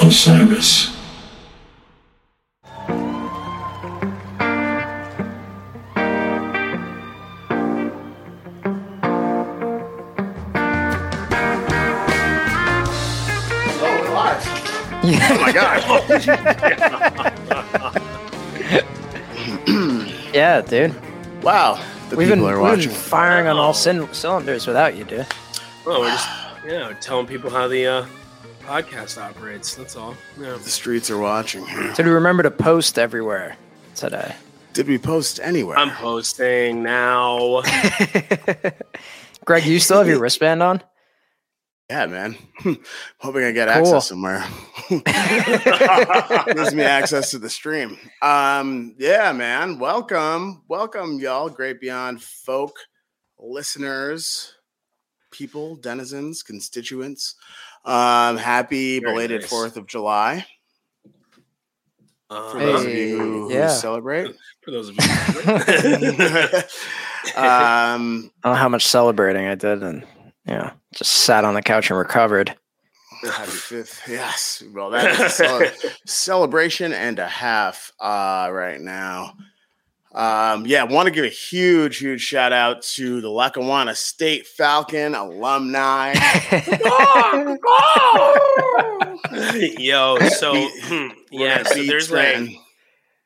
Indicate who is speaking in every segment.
Speaker 1: Osiris.
Speaker 2: Oh my god.
Speaker 3: Yeah, dude.
Speaker 2: wow. The
Speaker 3: We've
Speaker 2: people
Speaker 3: been,
Speaker 2: are
Speaker 3: we've
Speaker 2: watching.
Speaker 3: been firing on all cyn- cylinders without you, dude.
Speaker 4: Well, we're just you know telling people how the uh, podcast operates. That's all. Yeah.
Speaker 2: The streets are watching.
Speaker 3: So do remember to post everywhere today.
Speaker 2: Did we post anywhere?
Speaker 4: I'm posting now.
Speaker 3: Greg, you still have your wristband on?
Speaker 2: yeah, man. Hoping I get
Speaker 3: Cool.
Speaker 2: access somewhere. Gives me access to the stream. Um, yeah, man. Welcome. Welcome, y'all. Great Beyond folk listeners, people, denizens, constituents. Um, happy
Speaker 4: Very
Speaker 2: belated
Speaker 4: nice.
Speaker 2: Fourth of July
Speaker 4: Uh,
Speaker 2: for those of you who, who celebrate.
Speaker 4: for those of you.
Speaker 2: um,
Speaker 3: I don't know how much celebrating I did and yeah, just sat on the couch and recovered.
Speaker 2: Happy fifth. Yes. Well, that's a cele- celebration and a half uh, right now. Um, yeah, I want to give a huge, huge shout out to the Lackawanna State Falcon alumni.
Speaker 4: Yo, so
Speaker 2: Beat-
Speaker 4: yeah, so
Speaker 2: Beat
Speaker 4: there's like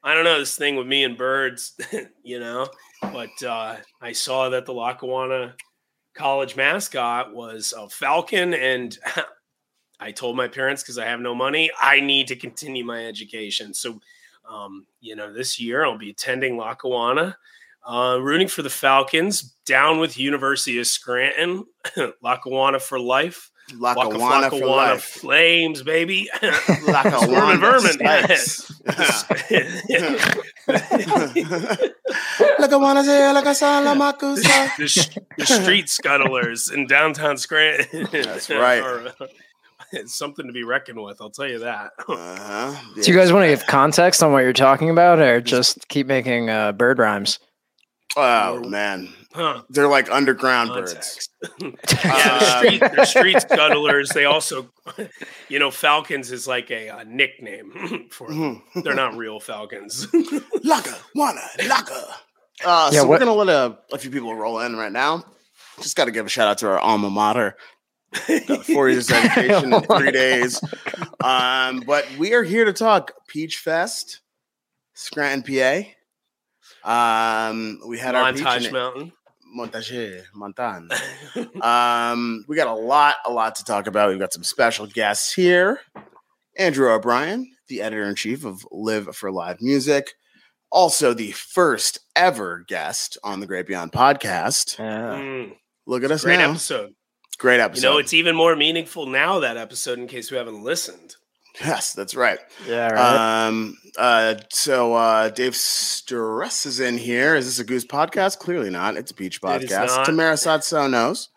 Speaker 4: I don't know this thing with me and birds, you know, but uh, I saw that the Lackawanna College mascot was a falcon, and I told my parents because I have no money, I need to continue my education. So, um, you know, this year I'll be attending Lackawanna, uh, rooting for the Falcons. Down with University of Scranton, Lackawanna for life. Waka
Speaker 2: Lackawanna for life.
Speaker 4: flames, baby.
Speaker 2: Lackawanna
Speaker 4: vermin.
Speaker 2: Spikes. Lackawanna say, Lackasanna Makusa.
Speaker 4: the, sh- the street scuttlers in downtown Scranton.
Speaker 2: That's right.
Speaker 4: are, uh, it's something to be reckoned with. I'll tell you that.
Speaker 2: Uh-huh.
Speaker 3: Do you guys want to give context on what you're talking about or just keep making uh, bird rhymes?
Speaker 2: Oh, man.
Speaker 4: Huh.
Speaker 2: They're like underground birds.
Speaker 4: Context. yeah, the
Speaker 2: Uh,
Speaker 4: street, the street scuttlers. They also, you know, Falcons is like a, uh nickname for them.
Speaker 2: Mhm.
Speaker 4: They're not real Falcons.
Speaker 2: Laka, wanna, laka. Uh,
Speaker 3: Yeah,
Speaker 2: so
Speaker 3: what-
Speaker 2: we're gonna let a, a few people roll in right now. Just got to give a shout out to our alma mater. Got four years of education in three days. Um, but we are here to talk Peach Fest, Scranton, PA. Um, we had our peach
Speaker 4: Montage Mountain.
Speaker 2: Montage, Montan. Um, we got a lot, a lot to talk about. We've got some special guests here. Andrew O'Brien, the editor in chief of Live for Live Music, also the first ever guest on the Great Beyond podcast.
Speaker 3: Yeah.
Speaker 4: Mm,
Speaker 2: Look at us
Speaker 4: great
Speaker 2: now.
Speaker 4: episode.
Speaker 2: Great episode.
Speaker 4: You know, it's even more meaningful now that episode in case we haven't listened.
Speaker 2: yes, that's right.
Speaker 3: Yeah, right.
Speaker 2: Um, uh, so uh, Dave Stress is in here. Is this a Goose podcast? Clearly not. It's a Peach
Speaker 4: It is
Speaker 2: podcast.
Speaker 4: not.
Speaker 2: Tamara Satso knows.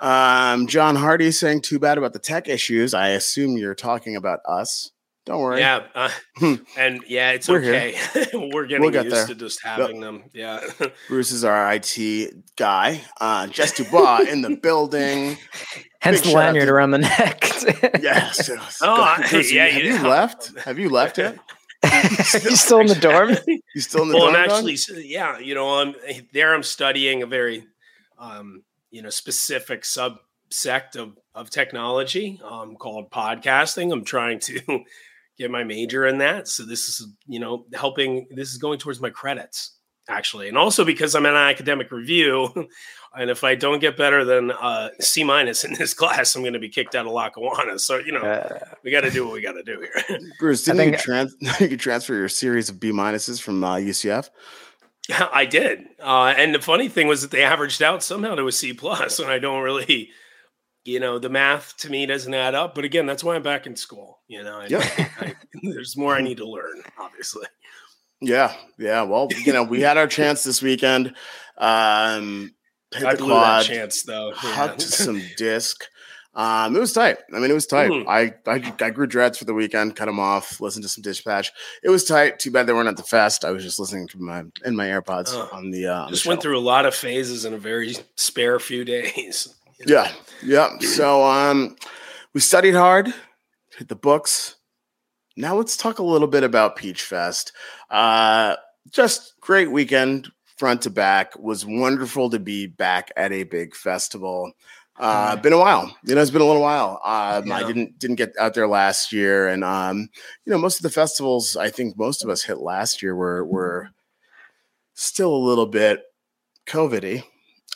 Speaker 2: Um, John Hardy saying too bad about the tech issues. I assume you're talking about us. Don't worry.
Speaker 4: Yeah, uh,
Speaker 2: Hmm.
Speaker 4: and yeah, it's
Speaker 2: We're
Speaker 4: okay. We're getting
Speaker 2: We'll get
Speaker 4: used
Speaker 2: there.
Speaker 4: to just having them. Yeah,
Speaker 2: Bruce is our IT guy. Uh, Jess Dubois in the building.
Speaker 3: Hence
Speaker 2: big
Speaker 3: the lanyard
Speaker 2: to-
Speaker 3: around the neck.
Speaker 2: Yes. yes.
Speaker 4: Oh, I-
Speaker 2: Bruce,
Speaker 4: yeah,
Speaker 2: Have
Speaker 4: you-
Speaker 2: you left? Have you left yet?
Speaker 3: you still in the dorm?
Speaker 2: You still in the
Speaker 4: well, I'm
Speaker 2: dorm, Don?
Speaker 4: actually, s- yeah, you know, I'm there. I'm studying a very, um, you know, specific subsect of of technology um, called podcasting. I'm trying to get my major in that. So this is, you know, helping. This is going towards my credits actually, and also because I'm in an academic review. And if I don't get better than uh, C minus in this class, I'm going to be kicked out of Lackawanna. So you know,
Speaker 3: Uh,
Speaker 4: we got to do what we got to do here.
Speaker 2: Bruce, didn't you,
Speaker 3: think-
Speaker 2: trans- you transfer your series of B minuses from uh, UCF?
Speaker 4: I did, uh, and the funny thing was that they averaged out somehow to a C plus, and I don't really, you know, the math to me doesn't add up. But again, that's why I'm back in school. You know, I. I, there's more I need to learn, obviously.
Speaker 2: Yeah, yeah. Well, you know, we had our chance this weekend. Um, hit
Speaker 4: I
Speaker 2: the
Speaker 4: blew that
Speaker 2: quad,
Speaker 4: chance though. Yeah.
Speaker 2: some disc. Um, it was tight. I mean, it was tight.
Speaker 4: Mhm.
Speaker 2: I, I I grew dreads for the weekend, cut them off, listened to some dispatch. It was tight. Too bad they weren't at the fest. I was just listening to my in my AirPods
Speaker 4: Oh.
Speaker 2: on the. Uh, on the
Speaker 4: Just went through a lot of phases in a very spare few days.
Speaker 2: Yeah, yeah. So um, we studied hard, hit the books. Now let's talk a little bit about Peach Fest. Uh, just great weekend, front to back. Was wonderful to be back at a big festival. Uh, been a while, you know. It's been a little while. Um, I didn't didn't get out there last year, and um, you know, most of the festivals I think most of us hit last year were were still a little bit COVIDy.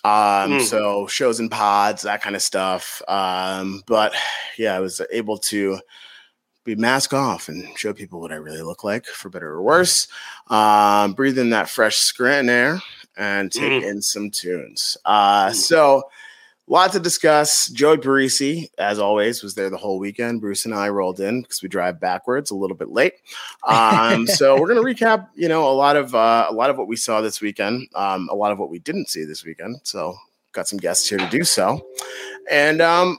Speaker 2: Um,
Speaker 4: Mm.
Speaker 2: so shows and pods, that kind of stuff. Um, but yeah, I was able to be mask off and show people what I really look like, for better or worse. Um, breathe in that fresh Scranton air and take
Speaker 4: Mm.
Speaker 2: in some tunes. Uh, so lot to discuss. Joey Parisi, as always, was there the whole weekend. Bruce and I rolled in because we drive backwards a little bit late. Um, so we're gonna recap, you know, a lot of uh, a lot of what we saw this weekend, um, a lot of what we didn't see this weekend. So got some guests here to do so. And um,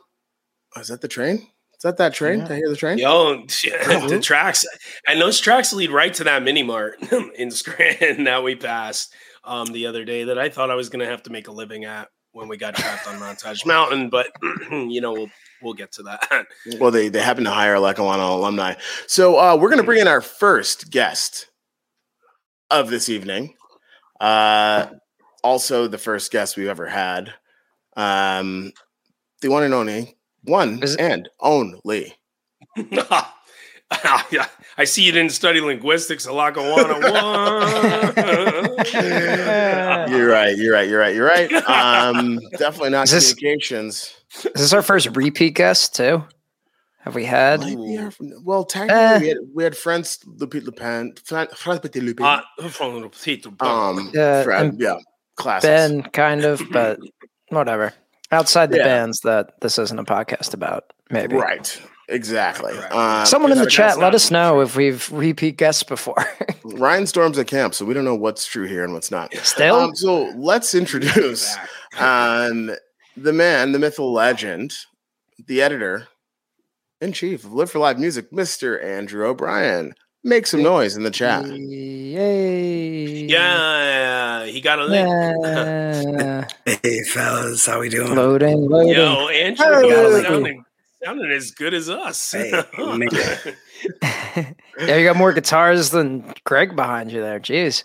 Speaker 2: is that the train? Is that that train?
Speaker 3: Yeah.
Speaker 2: Did I hear the train?
Speaker 4: Yo, the tracks, and those tracks lead right to that mini mart in Scranton that we passed um, the other day that I thought I was going to have to make a living at when we got trapped on Montage Mountain. But you know, we'll we'll get to that.
Speaker 2: Well, they they happen to hire a Lackawanna alumni. So uh, we're going to bring in our first guest of this evening. Uh, also, the first guest we've ever had. Um, the one and only one
Speaker 3: it-
Speaker 2: and only.
Speaker 4: yeah, I see you didn't study linguistics at Lackawanna. What?
Speaker 2: You're right. You're right. You're right. You're right. Um, definitely not
Speaker 3: Is this-
Speaker 2: communications.
Speaker 3: Is this our first repeat guest too? Have we had?
Speaker 2: Might well, technically,
Speaker 3: Eh.
Speaker 2: we, had, we had friends Lupit Lupin, Fran- France Petit Lupin.
Speaker 4: Uh, from the potato bun.
Speaker 2: um,
Speaker 3: Yeah,
Speaker 2: Fred, yeah, classics.
Speaker 3: Ben, kind of, but whatever. Outside the
Speaker 2: Yeah.
Speaker 3: bands that this isn't a podcast about, maybe.
Speaker 2: Right. Exactly. Um,
Speaker 3: Someone in the chat, let us know if we've repeat guests before.
Speaker 2: Ryan storms at camp, so we don't know what's true here and what's not.
Speaker 3: Still,
Speaker 2: Um, so let's introduce um, the man, the mythical legend, the editor in chief of Live for Live Music, Mr. Andrew O'Brien. Make some noise in the chat.
Speaker 3: yay!
Speaker 4: Yeah, he got a link.
Speaker 3: Yeah.
Speaker 1: Hey fellas, how we doing?
Speaker 3: loading, loading.
Speaker 4: Yo, Andrew,
Speaker 3: Hey.
Speaker 4: You sounding, sounding as good as us.
Speaker 1: Hey, man.
Speaker 3: yeah, you got more guitars than Greg behind you there. Jeez.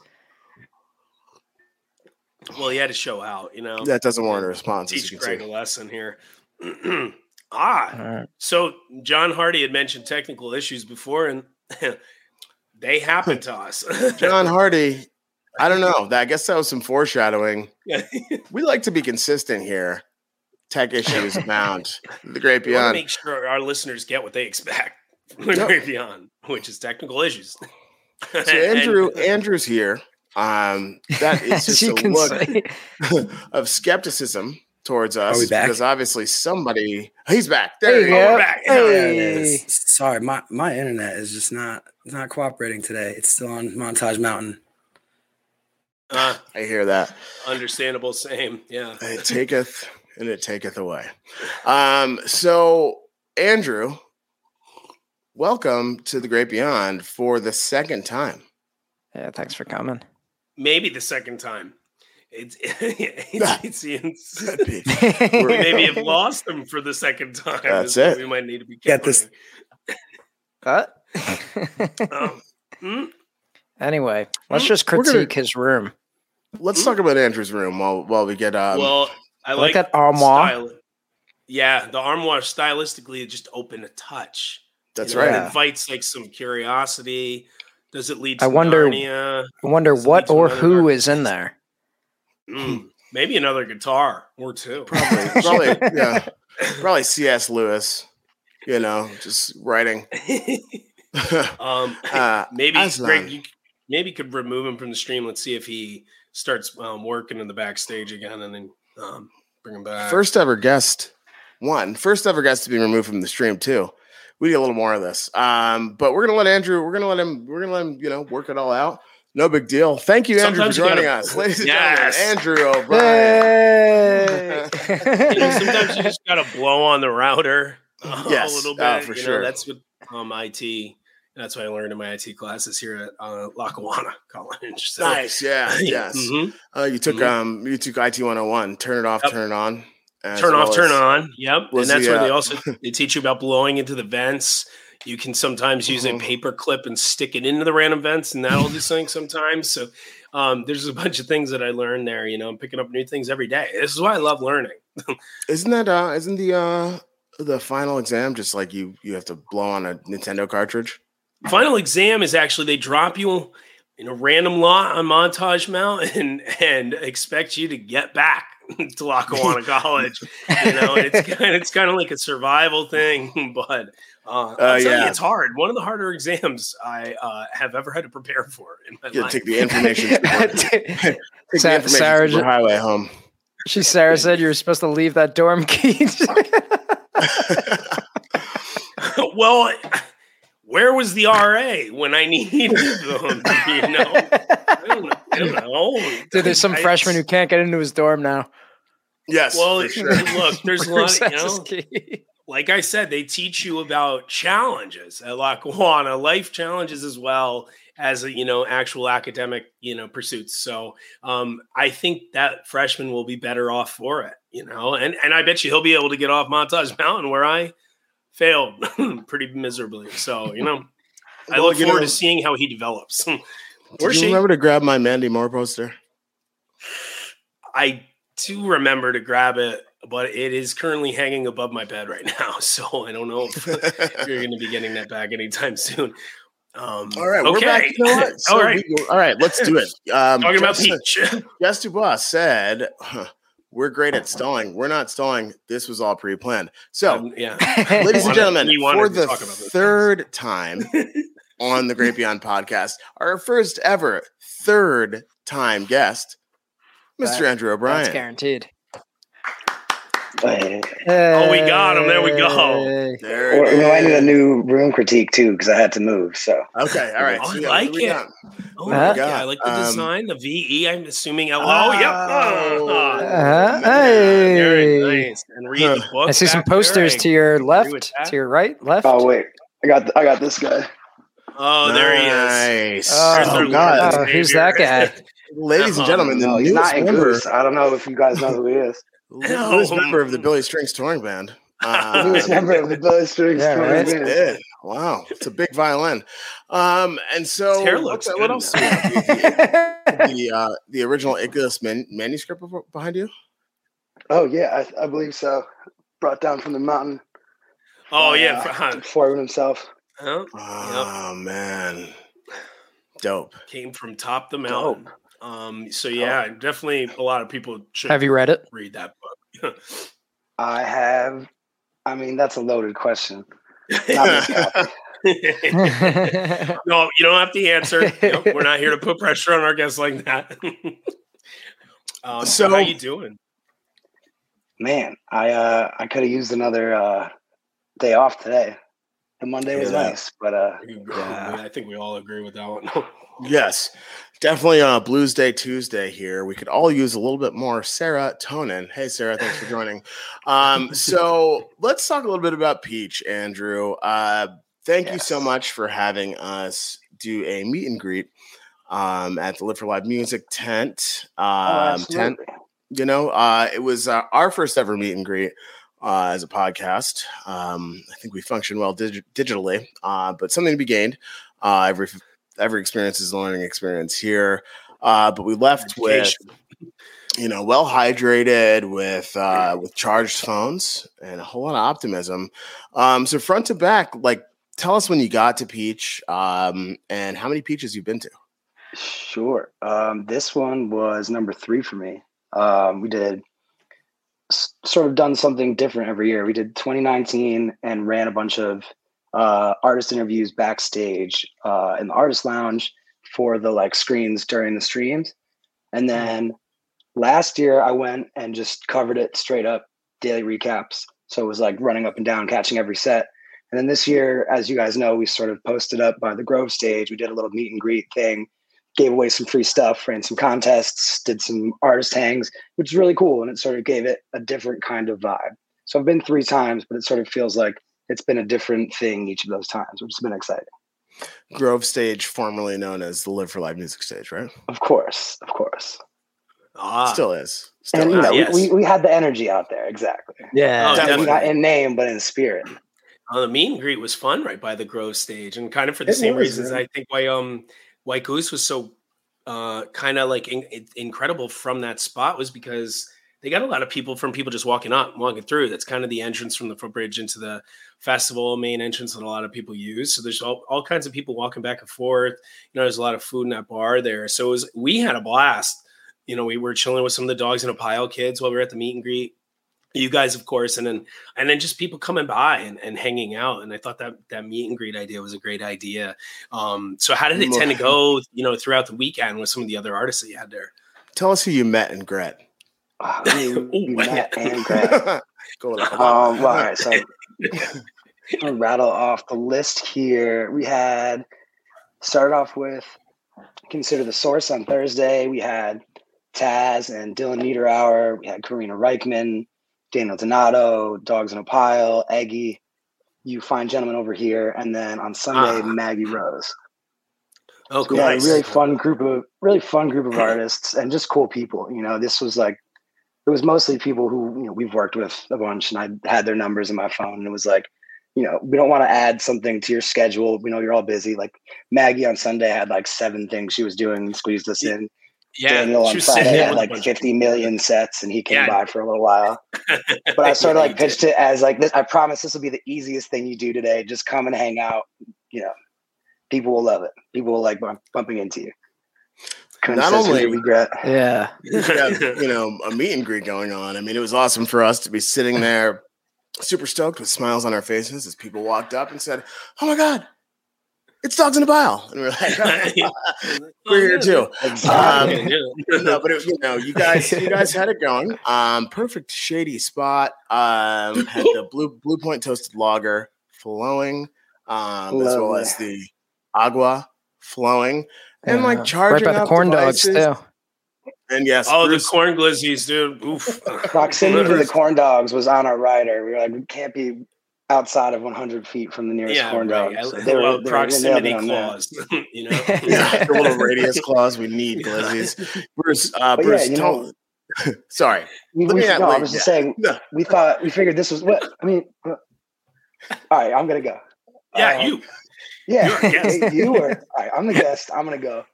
Speaker 4: well, he had to show out, you know.
Speaker 2: That doesn't warrant a response, as
Speaker 4: Teach
Speaker 2: you can
Speaker 4: Greg a lesson here. ah,
Speaker 3: All right.
Speaker 4: so John Hardy had mentioned technical issues before, and they happened to us.
Speaker 2: John Hardy, I don't know. I guess that was some foreshadowing. We like to be consistent here. Tech issues abound. The great
Speaker 4: We want to
Speaker 2: beyond.
Speaker 4: make sure our listeners get what they expect from the
Speaker 2: Yep.
Speaker 4: great beyond, which is technical issues.
Speaker 2: So Andrew, Andrew's here. Um, that is just a
Speaker 3: can
Speaker 2: look
Speaker 3: say.
Speaker 2: of skepticism towards us
Speaker 1: we back?
Speaker 2: because obviously somebody he's back. There
Speaker 3: There
Speaker 2: you
Speaker 3: you
Speaker 2: go.
Speaker 3: go.
Speaker 4: We're back.
Speaker 1: There it
Speaker 3: Hey.
Speaker 1: is. Sorry, my, my internet is just not not cooperating today. It's still on Montage Mountain.
Speaker 4: Uh,
Speaker 2: I hear that.
Speaker 4: understandable, same. Yeah.
Speaker 2: It taketh and it taketh away. Um, so Andrew, welcome to the great beyond for the second time.
Speaker 3: Yeah, thanks for coming.
Speaker 4: Maybe the second time. It's, it's, it's, it's
Speaker 2: Could be.
Speaker 4: we maybe have lost them for the second time.
Speaker 2: That's it.
Speaker 4: We might need to be
Speaker 1: Get this-
Speaker 4: counting.
Speaker 3: What?
Speaker 4: Um, hmm?
Speaker 3: anyway, let's
Speaker 4: Mm,
Speaker 3: just
Speaker 2: we're gonna-
Speaker 3: critique his room.
Speaker 2: Let's talk about Andrew's room while while we get um
Speaker 4: well, I
Speaker 3: like
Speaker 4: like
Speaker 3: that armoire.
Speaker 4: style- Yeah, the armoire stylistically just open a touch.
Speaker 2: that's
Speaker 4: You know,
Speaker 2: right.
Speaker 4: It invites like some curiosity. Does it lead to
Speaker 3: I wonder-
Speaker 4: Narnia?
Speaker 3: I wonder
Speaker 4: This
Speaker 3: what or
Speaker 4: another
Speaker 3: who
Speaker 4: dark
Speaker 3: is in there.
Speaker 4: Mm, maybe another guitar or two.
Speaker 2: Probably, probably, yeah, probably C.S. Lewis. You know, just writing.
Speaker 4: um,
Speaker 2: uh,
Speaker 4: maybe
Speaker 2: Aslan.
Speaker 4: Greg, you maybe could remove him from the stream. Let's see if he starts um, working in the backstage again, and then um, bring him back.
Speaker 2: First ever guest, one first ever guest to be removed from the stream too. We need a little more of this. Um, but we're gonna let Andrew. We're gonna let him. We're gonna let him. You know, work it all out. No big deal. Thank you, Andrew,
Speaker 4: Sometimes
Speaker 2: for joining
Speaker 4: gotta-
Speaker 2: us, ladies and gentlemen. Andrew O'Brien.
Speaker 3: Hey!
Speaker 4: you know, sometimes you just gotta blow on the router uh,
Speaker 2: Yes.
Speaker 4: a little
Speaker 2: Oh,
Speaker 4: bit.
Speaker 2: for
Speaker 4: you know,
Speaker 2: sure.
Speaker 4: that's what um, IT. That's what I learned in my IT classes here at uh, Lackawanna College. So,
Speaker 2: nice. Yeah. Yes.
Speaker 4: Mhm.
Speaker 2: Uh, you took
Speaker 4: Mhm.
Speaker 2: um. You took IT 101. Turn it off.
Speaker 4: Yep.
Speaker 2: Turn it on. as
Speaker 4: Turn off,
Speaker 2: well
Speaker 4: turn on. Yep. And that's
Speaker 2: the,
Speaker 4: where they
Speaker 2: uh,
Speaker 4: also they teach you about blowing into the vents. you can sometimes use
Speaker 2: Mhm.
Speaker 4: a paper clip and stick it into the random vents, and that'll do something sometimes. So um, there's a bunch of things that I learned there. You know, I'm picking up new things every day. This is why I love learning.
Speaker 2: Isn't that uh isn't the uh the final exam just like you you have to blow on a Nintendo cartridge?
Speaker 4: Final exam is actually they drop you in a random lot on Montage Mount and and expect you to get back to Lackawanna College. You know, it's kind of, it's kind of like a survival thing, but uh, I'll tell you,
Speaker 2: yeah.
Speaker 4: it's hard. One of the harder exams I uh, have ever had to prepare for in my
Speaker 2: You
Speaker 4: life.
Speaker 2: take the information super- take the information
Speaker 3: Sarah
Speaker 2: super highway home.
Speaker 3: she Sarah said you were supposed to leave that dorm key.
Speaker 4: well, where was the RA when I needed them? You know, I don't. I don't know.
Speaker 3: Dude, there's some
Speaker 4: I-
Speaker 3: freshman who can't get into his dorm now.
Speaker 2: yes,
Speaker 4: Well,
Speaker 2: for sure.
Speaker 4: look, there's a
Speaker 3: Bruce
Speaker 4: lot. You
Speaker 3: has
Speaker 4: know,
Speaker 3: key.
Speaker 4: like I said, they teach you about challenges at Lackawanna, life challenges as well as you know actual academic you know pursuits. So um, I think that freshman will be better off for it. You know, and and I bet you he'll be able to get off Montage Mountain where I failed pretty miserably. So you know, I
Speaker 2: Well,
Speaker 4: look forward
Speaker 2: know-
Speaker 4: to seeing how he develops. Or
Speaker 2: you
Speaker 4: she.
Speaker 2: remember to grab my Mandy Moore poster?
Speaker 4: I do remember to grab it, but it is currently hanging above my bed right now. So I don't know if you're going to be getting that back anytime soon. Um,
Speaker 2: All right,
Speaker 4: okay.
Speaker 2: we're back. You know? So
Speaker 4: all right.
Speaker 2: we- all right, let's do it. Um,
Speaker 4: Talking about
Speaker 2: Jess-
Speaker 4: Peach.
Speaker 2: Jess Dubois said, huh, "We're great at stalling. We're not stalling. This was all pre-planned." So,
Speaker 4: Um, yeah.
Speaker 2: ladies and gentlemen, for the
Speaker 4: talk about this.
Speaker 2: third time on the Great Beyond podcast, our first ever third time guest, Mr.
Speaker 3: That-
Speaker 2: Andrew O'Brien.
Speaker 3: That's
Speaker 2: O'Brien.
Speaker 3: guaranteed.
Speaker 1: Hey,
Speaker 4: Oh, we got him. There we go.
Speaker 3: Hey.
Speaker 2: There
Speaker 1: Well,
Speaker 2: it
Speaker 1: I need a new room critique too because I had to move. So
Speaker 2: Okay, all right.
Speaker 4: Oh, I
Speaker 2: yeah,
Speaker 4: like
Speaker 2: what
Speaker 4: it.
Speaker 2: got?
Speaker 4: Oh,
Speaker 3: Huh?
Speaker 4: yeah, I like the
Speaker 2: Um,
Speaker 4: design. The VE, I'm assuming LO. Oh, yep.
Speaker 2: Oh,
Speaker 3: Uh-huh.
Speaker 2: man.
Speaker 4: Very
Speaker 3: Hey.
Speaker 4: nice. And read the book.
Speaker 3: I see some
Speaker 4: back there.
Speaker 3: posters to your left, to your right, left.
Speaker 1: oh wait, I got I got this guy.
Speaker 4: Oh, there he is.
Speaker 2: Nice.
Speaker 3: Oh,
Speaker 4: There's
Speaker 2: Oh,
Speaker 4: their
Speaker 2: God.
Speaker 3: Oh, who's that guy?
Speaker 2: Ladies and gentlemen, the
Speaker 1: No, he's not in
Speaker 2: member,
Speaker 1: I don't know if you guys know who he is.
Speaker 2: Newest
Speaker 4: No.
Speaker 2: member of the Billy Strings touring band.
Speaker 1: The
Speaker 2: Uh,
Speaker 1: newest member of the Billy Strings
Speaker 3: Yeah,
Speaker 1: touring
Speaker 3: right.
Speaker 1: band.
Speaker 2: Yeah. Wow, it's a big violin. Um, and so
Speaker 4: His hair
Speaker 2: what-
Speaker 4: looks
Speaker 2: what,
Speaker 4: good
Speaker 2: else?
Speaker 4: now.
Speaker 2: do you have? The, the, uh, the original Icarus man- manuscript behind you.
Speaker 1: Oh yeah, I, I believe so. Brought down from the mountain.
Speaker 4: Oh,
Speaker 1: by,
Speaker 4: yeah.
Speaker 1: uh,
Speaker 4: Huh?
Speaker 1: Foreman himself.
Speaker 4: Huh?
Speaker 2: Oh man, dope.
Speaker 4: Came from top the mountain. Um, so yeah, definitely a lot of people should
Speaker 3: Have you read it?
Speaker 4: read that book.
Speaker 1: I have. I mean, that's a loaded question. Not this copy.
Speaker 4: no, you don't have to answer. Nope, we're not here to put pressure on our guests like that. um, so,
Speaker 2: So-
Speaker 4: how you doing?
Speaker 1: Man, I uh I could have used another uh day off today. The Monday was nice, but uh
Speaker 4: Yeah. I think we all agree with that one.
Speaker 2: Yes, definitely. Uh, Blues Day Tuesday here. We could all use a little bit more serotonin. Hey, Sarah, thanks for joining. Um, so let's talk a little bit about Peach, Andrew. Uh, thank you so much for having us do a meet and greet um, at the Live for Live Music tent.
Speaker 1: oh,
Speaker 2: Um, tent you know uh, it was uh, our first ever meet and greet uh, as a podcast um, i think we function well dig- digitally uh, but something to be gained uh, every every experience is a learning experience here uh, but we left with you know well hydrated with uh, with charged phones and a whole lot of optimism um, so front to back like tell us when you got to peach um, and how many peaches you've been to
Speaker 1: Sure. Um, this one was number three for me. Um, we did s- sort of done something different every year. We did 2019 and ran a bunch of uh, artist interviews backstage uh, in the artist lounge for the like screens during the streams. And then last year I went and just covered it straight up daily recaps. So it was like running up and down, catching every set. And then this year, as you guys know, we sort of posted up by the Grove stage. We did a little meet and greet thing gave away some free stuff, ran some contests, did some artist hangs, which is really cool. And it sort of gave it a different kind of vibe. So I've been three times, but it sort of feels like it's been a different thing each of those times, which has been exciting.
Speaker 2: grove stage formerly known as the live for live music stage right
Speaker 1: Of course, of course.
Speaker 4: Ah,
Speaker 2: still is still
Speaker 1: and you
Speaker 2: is.
Speaker 1: know,
Speaker 4: yes.
Speaker 1: we, we, we had the energy out there, exactly.
Speaker 3: Yeah.
Speaker 4: Oh,
Speaker 1: Maybe not in name, but in spirit.
Speaker 4: Uh, the meet and greet was fun right by the Grove stage, and kind of for the
Speaker 1: It
Speaker 4: same
Speaker 1: was,
Speaker 4: reasons
Speaker 1: yeah.
Speaker 4: I think why um why Goose was so uh kind of like in, in- incredible from that spot was because they got a lot of people from people just walking up, walking through. That's kind of the entrance from the footbridge into the festival main entrance that a lot of people use. So there's all, all kinds of people walking back and forth. You know, there's a lot of food in that bar there. So it was we had a blast. You know, we were chilling with some of the dogs in a pile kids while we were at the meet and greet you guys of course and then and then just people coming by and, and hanging out and i thought that that meet and greet idea was a great idea um so how did it tend to go you know throughout the weekend with some of the other artists that you had there
Speaker 2: Tell us who you met in Gret.
Speaker 1: Ah, I mean, we
Speaker 4: Ooh,
Speaker 1: met and Grant.
Speaker 2: Go.
Speaker 1: Um, all right, so I'll rattle off the list here. We had started off with consider the source on Thursday. We had Taz and Dylan Niederauer. We had Karina Rykman, Daniel Donato, Dogs in a Pile, Eggy, you fine gentlemen over here, and then on Sunday
Speaker 4: Ah.
Speaker 1: Maggie Rose.
Speaker 4: oh
Speaker 1: We
Speaker 4: cool
Speaker 1: had
Speaker 4: nice.
Speaker 1: a really fun group of really fun group of artists and just cool people. You know, this was like it was mostly people who you know we've worked with a bunch, and I had their numbers in my phone, and it was like, you know, we don't want to add something to your schedule. We know you're all busy. Like Maggie on Sunday had like seven things she was doing, and squeezed us in.
Speaker 4: yeah
Speaker 1: Daniel on Friday had like 50 million sets, and he came
Speaker 4: Yeah.
Speaker 1: by for a little while. But I sort of like pitched it as like this. I promise this will be the easiest thing you do today. Just come and hang out. You know, people will love it. People will like bump, bumping into you. Couldn't
Speaker 2: Not
Speaker 1: say something
Speaker 2: only-
Speaker 1: to regret.
Speaker 3: Yeah.
Speaker 2: you should have, you know, a meet and greet going on. I mean, it was awesome for us to be sitting there, super stoked with smiles on our faces as people walked up and said, "Oh my god, it's dogs in a pile," and we we're like, "We're here too."
Speaker 1: Exactly.
Speaker 2: Um, no, but it, you know, you guys, you guys had it going. Um, perfect shady spot. Um, had the blue blue point toasted lager flowing, um, as well
Speaker 1: Lovely.
Speaker 2: as the agua flowing, and
Speaker 3: Yeah.
Speaker 2: like charging
Speaker 3: right by the
Speaker 2: up
Speaker 3: corn dogs
Speaker 2: devices.
Speaker 3: too.
Speaker 2: And yes,
Speaker 4: oh the
Speaker 2: Bruce-
Speaker 4: corn glizzies dude Oof.
Speaker 1: Proximity to the corn dogs was on our rider. We were like, we can't be outside of 100 feet from the nearest
Speaker 4: yeah
Speaker 1: corn
Speaker 4: right.
Speaker 1: dog.
Speaker 4: I-
Speaker 1: So they were-
Speaker 4: well,
Speaker 1: they were- they
Speaker 4: proximity
Speaker 1: nailed it on that.
Speaker 4: clause you know
Speaker 2: yeah, the little radius clause. We need glizzies. Bruce, uh,
Speaker 1: But yeah,
Speaker 2: Bruce,
Speaker 1: you
Speaker 2: tell- sorry.
Speaker 1: We,
Speaker 2: Let
Speaker 1: we,
Speaker 2: me at
Speaker 1: no, I
Speaker 2: least-
Speaker 1: was just
Speaker 2: yeah.
Speaker 1: saying,
Speaker 2: No.
Speaker 1: we thought, we figured this was what, I mean, all right, I'm going to go.
Speaker 4: yeah
Speaker 1: Um,
Speaker 4: you
Speaker 1: Yeah,
Speaker 4: You're a guest.
Speaker 1: Hey, you were. All right, I'm the guest. I'm gonna go.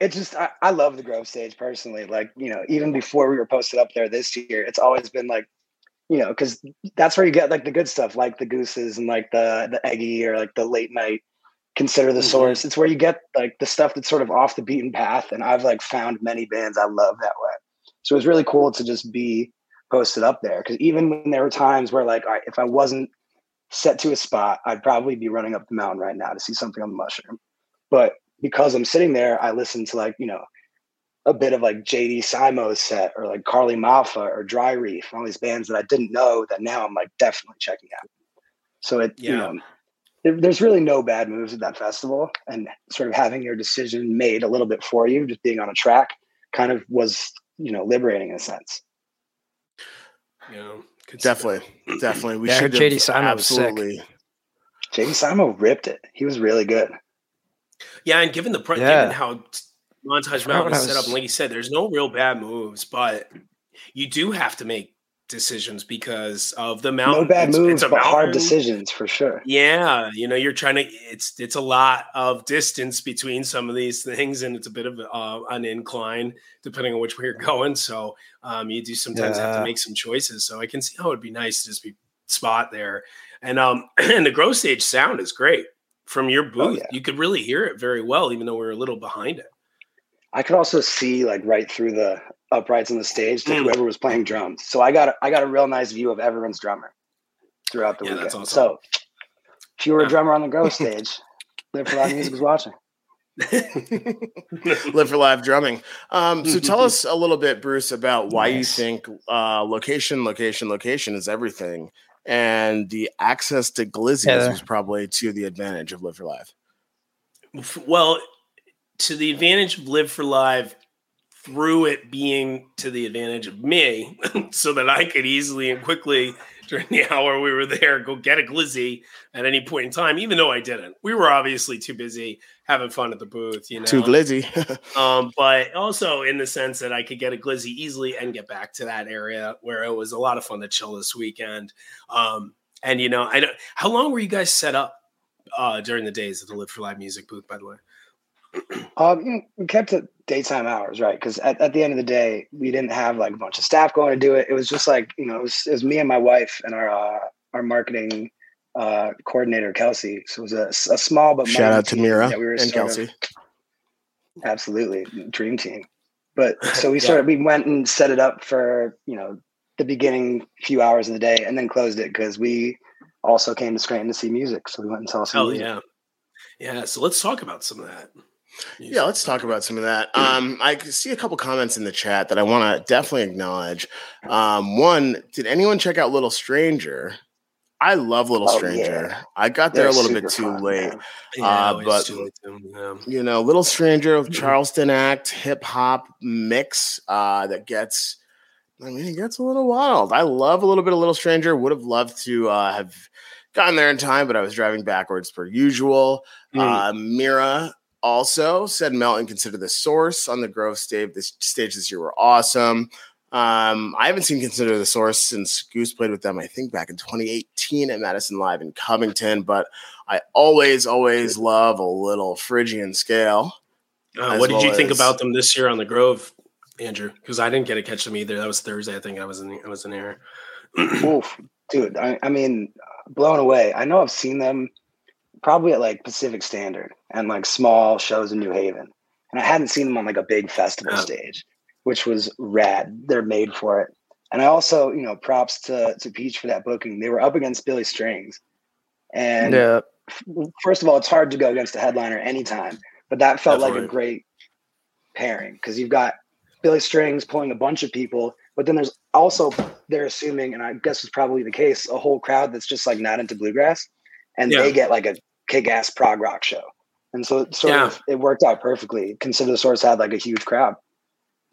Speaker 1: It just I, I love the Grove stage personally. Like you know, even before we were posted up there this year, it's always been like, you know, because that's where you get like the good stuff, like the gooses and like the the eggy or like the late night. Consider the
Speaker 4: Mhm.
Speaker 1: source. It's where you get like the stuff that's sort of off the beaten path, and I've like found many bands I love that way. So it was really cool to just be posted up there because even when there were times where like, all right, if I wasn't set to a spot, I'd probably be running up the mountain right now to see something on the mushroom. But because I'm sitting there, I listen to like, you know, a bit of like JD Simo's set or like Carly Malfa or Dry Reef, and all these bands that I didn't know that now I'm like definitely checking out. So it, you
Speaker 4: Yeah.
Speaker 1: know, there- there's really no bad moves at that festival. And sort of having your decision made a little bit for you, just being on a track kind of was, you know, liberating in a sense.
Speaker 4: you know could see that.
Speaker 2: Definitely, definitely. We
Speaker 3: Yeah,
Speaker 2: should
Speaker 3: heard
Speaker 2: have
Speaker 3: JD Simo
Speaker 2: absolutely.
Speaker 1: JD Simo ripped it. He was really good.
Speaker 4: Yeah, and given the pro-
Speaker 3: Yeah.
Speaker 4: given how Montage
Speaker 3: forgot
Speaker 4: Mountain
Speaker 3: what
Speaker 4: is set up, and like you said, there's no real bad moves, but you do have to make decisions because of the mountain.
Speaker 1: no bad
Speaker 4: It's-
Speaker 1: moves,
Speaker 4: it's
Speaker 1: but hard decisions for sure.
Speaker 4: Yeah, you know, you're trying to. It's it's a lot of distance between some of these things, and it's a bit of uh, an incline depending on which way you're going. So um, you do sometimes have to make some choices. So I can see how it'd be nice to just be spot there, and um, and the Grove stage sound is great from your booth.
Speaker 1: Oh, yeah.
Speaker 4: You could really hear it very well, even though we are a little behind it.
Speaker 1: I could also see like right through the uprights on the stage to
Speaker 4: Mm.
Speaker 1: whoever was playing drums. So I got a, I got a real nice view of everyone's drummer throughout the
Speaker 4: Yeah,
Speaker 1: weekend.
Speaker 4: that's awesome.
Speaker 1: So if you were a drummer on the Grove stage, Live for Live Music was watching.
Speaker 2: Live for live drumming. Um, so tell us a little bit, Bruce, about why you think uh, location, location, location is everything, and the access to glizzies
Speaker 3: Yeah.
Speaker 2: was probably to the advantage of Live for Live.
Speaker 4: Well, to the advantage of Live for Live, through it being to the advantage of me, so that I could easily and quickly during the hour we were there go get a glizzy at any point in time, even though I didn't. We were obviously too busy having fun at the booth, you know.
Speaker 2: Too glizzy.
Speaker 4: Um, but also in the sense that I could get a glizzy easily and get back to that area where it was a lot of fun to chill this weekend. Um, And you know, I know how long were you guys set up uh, during the days of the Live for Live music booth? By the way,
Speaker 1: um, you know, we kept it daytime hours, right? Because at, at the end of the day, we didn't have like a bunch of staff going to do it. It was just like you know, it was, it was me and my wife and our uh, our marketing uh, coordinator Kelsey. So it was a, a small but
Speaker 2: shout out to Mira we and Kelsey.
Speaker 1: Of, absolutely, dream team. But so we yeah. sort of we went and set it up for you know the beginning few hours of the day, and then closed it because we also came to Scranton to see music. So we went and saw some.
Speaker 4: Oh
Speaker 1: music.
Speaker 4: yeah, yeah. So let's talk about some of that.
Speaker 2: Yeah, let's talk about some of that. Um, I see a couple comments in the chat that I want to definitely acknowledge. Um, one, did anyone check out Little Stranger? I love Little oh, Stranger. Yeah. I got there They're a little bit too fun, late, yeah, uh, but late yeah. you know, Little Stranger, mm-hmm. Charleston act, hip hop mix uh, that gets. I mean, it gets a little wild. I love a little bit of Little Stranger. Would have loved to uh, have gotten there in time, but I was driving backwards per usual. Mm. Uh, Mira also said Melton, and consider the source on the Grove stage. This stage this year were awesome. Um, I haven't seen Consider the Source since Goose played with them, I think back in 2018 at Madison Live in Covington, but I always, always love a little Phrygian scale.
Speaker 4: Uh, what did well you think as... about them this year on the Grove, Andrew? Because I didn't get to catch them either. That was Thursday, I think I was in I was in there.
Speaker 1: Oof, dude, I, I mean, blown away. I know I've seen them probably at like Pacific Standard and like small shows in New Haven. And I hadn't seen them on like a big festival stage which was rad. They're made for it. And I also, you know, props to to Peach for that booking. They were up against Billy Strings. And yeah. first of all, it's hard to go against a headliner anytime, but that felt Definitely. like a great pairing because you've got Billy Strings pulling a bunch of people, but then there's also they're assuming, and I guess it's probably the case, a whole crowd that's just like not into bluegrass, and yeah. they get like a kick-ass prog rock show. And so it sort yeah. of it worked out perfectly. Consider the source had like a huge crowd.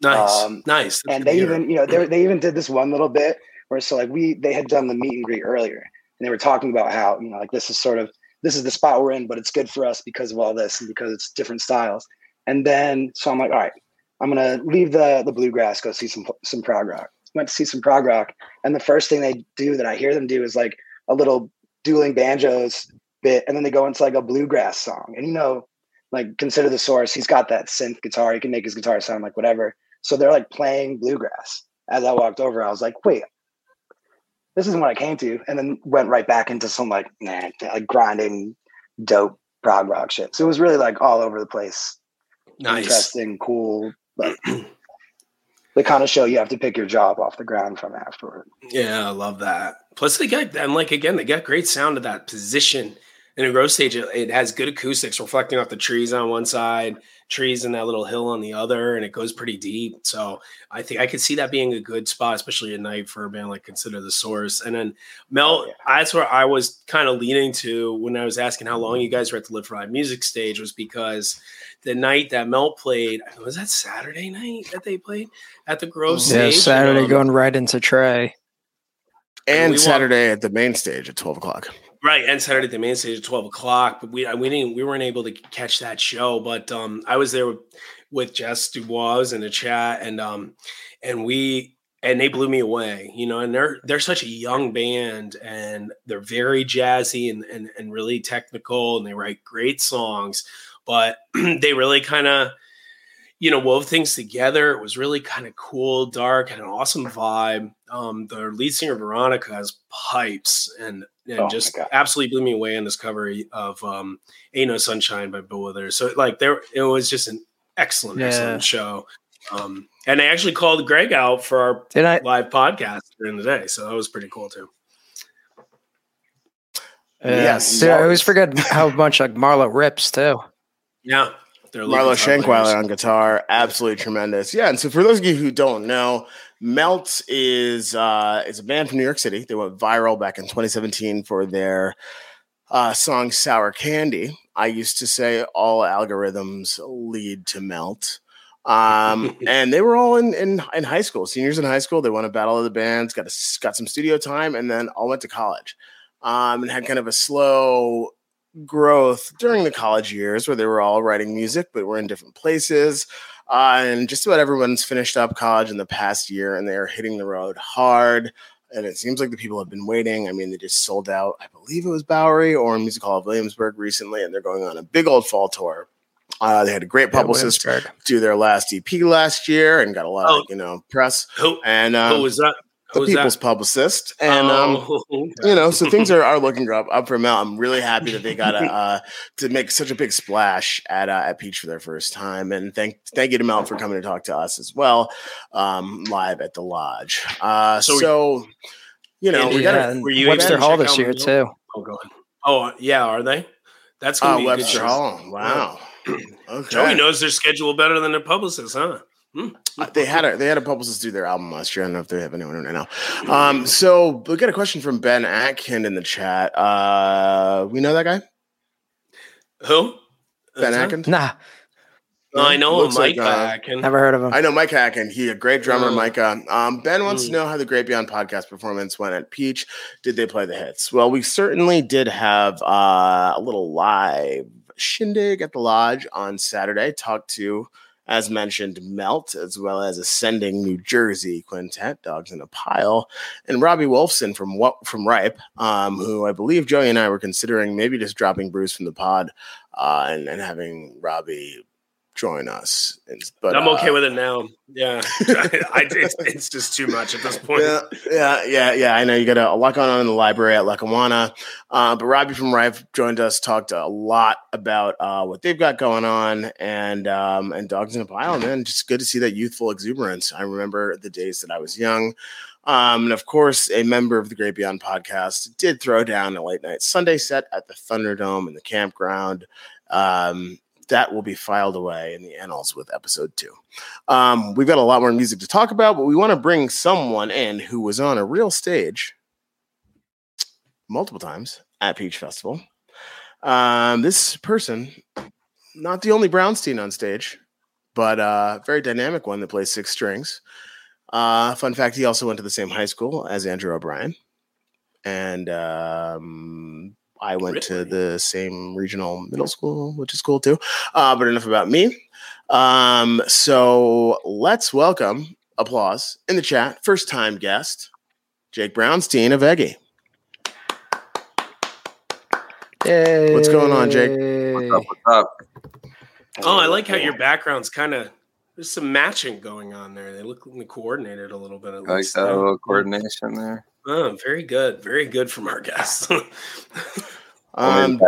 Speaker 4: Nice, um, nice.
Speaker 1: That's and they even, you know, they they even did this one little bit where so like we they had done the meet and greet earlier, and they were talking about how you know like this is sort of this is the spot we're in, but it's good for us because of all this and because it's different styles. And then so I'm like, all right, I'm gonna leave the the bluegrass, go see some some prog rock. Went to see some prog rock, and the first thing they do that I hear them do is like a little dueling banjos bit, and then they go into like a bluegrass song. And you know, like consider the source, he's got that synth guitar, he can make his guitar sound like whatever. So they're like playing bluegrass. As I walked over, I was like, wait, this isn't what I came to. And then went right back into some like, nah, like grinding, dope prog rock shit. So it was really like all over the place.
Speaker 4: Nice.
Speaker 1: Interesting, cool. But the kind of show you have to pick your job off the ground from afterward.
Speaker 4: Yeah, I love that. Plus, they get and like again, they got great sound of that position in a Grove stage. It has good acoustics reflecting off the trees on one side, trees and that little hill on the other, and it goes pretty deep. So I think I could see that being a good spot, especially at night for a band like Consider the Source. And then Melt, oh, yeah. that's where I was kind of leaning to when I was asking how long you guys were at the Live for Live music stage was because the night that Melt played was that Saturday night that they played at the Grove yeah,
Speaker 3: stage. Saturday um, going right into Trey.
Speaker 2: And, and Saturday at the main stage at 12 o'clock.
Speaker 4: Right, and Saturday the main stage at twelve o'clock. But we we didn't we weren't able to catch that show. But um, I was there with, with Jess Dubois in the chat, and um, and we and they blew me away. You know, and they're they're such a young band, and they're very jazzy and and, and really technical, and they write great songs. But they really kind of you know, wove things together. It was really kind of cool, dark, had an awesome vibe. Um, the lead singer Veronica has pipes and, and oh just absolutely blew me away on this cover of um, "Ain't No Sunshine" by Bill Withers. So like there, it was just an excellent, yeah. excellent show. Um, and I actually called Greg out for our Did I? live podcast during the day, so that was pretty cool too.
Speaker 3: Uh, yes, I always forget how much like Marlo rips too.
Speaker 4: Yeah,
Speaker 2: Marlo Shankweiler on guitar, absolutely tremendous. Yeah, and so for those of you who don't know, Melt is uh, is a band from New York City. They went viral back in 2017 for their uh, song "Sour Candy." I used to say all algorithms lead to Melt. Um, and they were all in, in in high school, seniors in high school. They won a battle of the bands, got a, got some studio time, and then all went to college. Um, and had kind of a slow growth during the college years where they were all writing music, but we're in different places. Uh, and just about everyone's finished up college in the past year and they're hitting the road hard. and it seems like the people have been waiting. I mean, they just sold out, I believe it was Bowery or Music Hall of Williamsburg recently, and they're going on a big old fall tour. Uh, they had a great
Speaker 3: Yeah,
Speaker 2: publicist
Speaker 3: Williamsburg.
Speaker 2: do their last EP last year and got a lot
Speaker 4: Oh.
Speaker 2: of you know press
Speaker 4: Who,
Speaker 2: and
Speaker 4: who
Speaker 2: um,
Speaker 4: was that?
Speaker 2: The
Speaker 4: Who
Speaker 2: people's
Speaker 4: that?
Speaker 2: publicist and um,
Speaker 4: Oh,
Speaker 2: you know, so things are, are looking up up for Melt. I'm really happy that they got a, uh, to make such a big splash at uh, at Peach for their first time, and thank thank you to Melt for coming to talk to us as well, um, live at the lodge. Uh, so,
Speaker 4: So-
Speaker 2: you know,
Speaker 4: And
Speaker 2: we
Speaker 3: yeah,
Speaker 2: got
Speaker 3: and
Speaker 4: were you
Speaker 3: Webster Hall this year too.
Speaker 4: oh, go ahead. Oh, yeah, are they? That's
Speaker 2: uh,
Speaker 4: gonna be a good
Speaker 2: Webster. Hall. Wow. Okay.
Speaker 4: Joey knows their schedule better than the publicist, huh? Hmm.
Speaker 2: Uh, they had a they had a publicist do their album last year. I don't know if they have anyone right now. Um, so we got a question from Ben Atkin in the chat. Uh, we know that guy,
Speaker 4: Who?
Speaker 2: Ben
Speaker 4: Is
Speaker 2: Atkin.
Speaker 3: Nah,
Speaker 4: No, I know him,
Speaker 2: Looks like,
Speaker 4: Mike
Speaker 2: uh,
Speaker 4: Atkin.
Speaker 3: never heard of him.
Speaker 2: I know Mike Hacken. He a great drummer,
Speaker 4: Mm.
Speaker 2: Micah. Um, ben wants to
Speaker 4: Mm.
Speaker 2: know how the Great Beyond podcast performance went at Peach. Did they play the hits? Well, we certainly did have uh, a little live shindig at the lodge on Saturday. Talked to, as mentioned, Melt as well as Ascending New Jersey Quintet, Dogs in a Pile, and Robbie Wulfsohn from what from Ripe, um, who I believe Joey and I were considering maybe just dropping Bruce from the pod uh, and, and having Robbie join us. And- But
Speaker 4: I'm
Speaker 2: uh,
Speaker 4: okay with it now. Yeah, I, it's, it's just too much at this point.
Speaker 2: yeah, yeah, yeah, yeah. I know you got a, a lot going on in the library at Lackawanna. Uh, but Robbie from Ripe joined us, talked a lot about uh, what they've got going on and um, and dogs in a pile. Man, just good to see that youthful exuberance. I remember the days that I was young. Um, and of course, a member of the Great Beyond podcast did throw down a late night Sunday set at the Thunderdome in the campground. Um, that will be filed away in the annals with episode two. Um, we've got a lot more music to talk about, but we want to bring someone in who was on a real stage multiple times at Peach Festival. Um, this person, not the only Brownstein on stage, but a very dynamic one that plays six strings. Uh, fun fact: he also went to the same high school as Andrew O'Brien, and um, I went to the same regional middle school, which is cool too. Uh, but enough about me. Um, so let's welcome applause in the chat. First time guest, Jake Brownstein of Eggy. What's going on, Jake?
Speaker 5: What's up? What's up?
Speaker 4: Oh, I like how your background's kind of there's some matching going on there. They look coordinated a little bit. At
Speaker 5: I like that little coordination there.
Speaker 4: Oh, very good, very good from our guests.
Speaker 2: Um.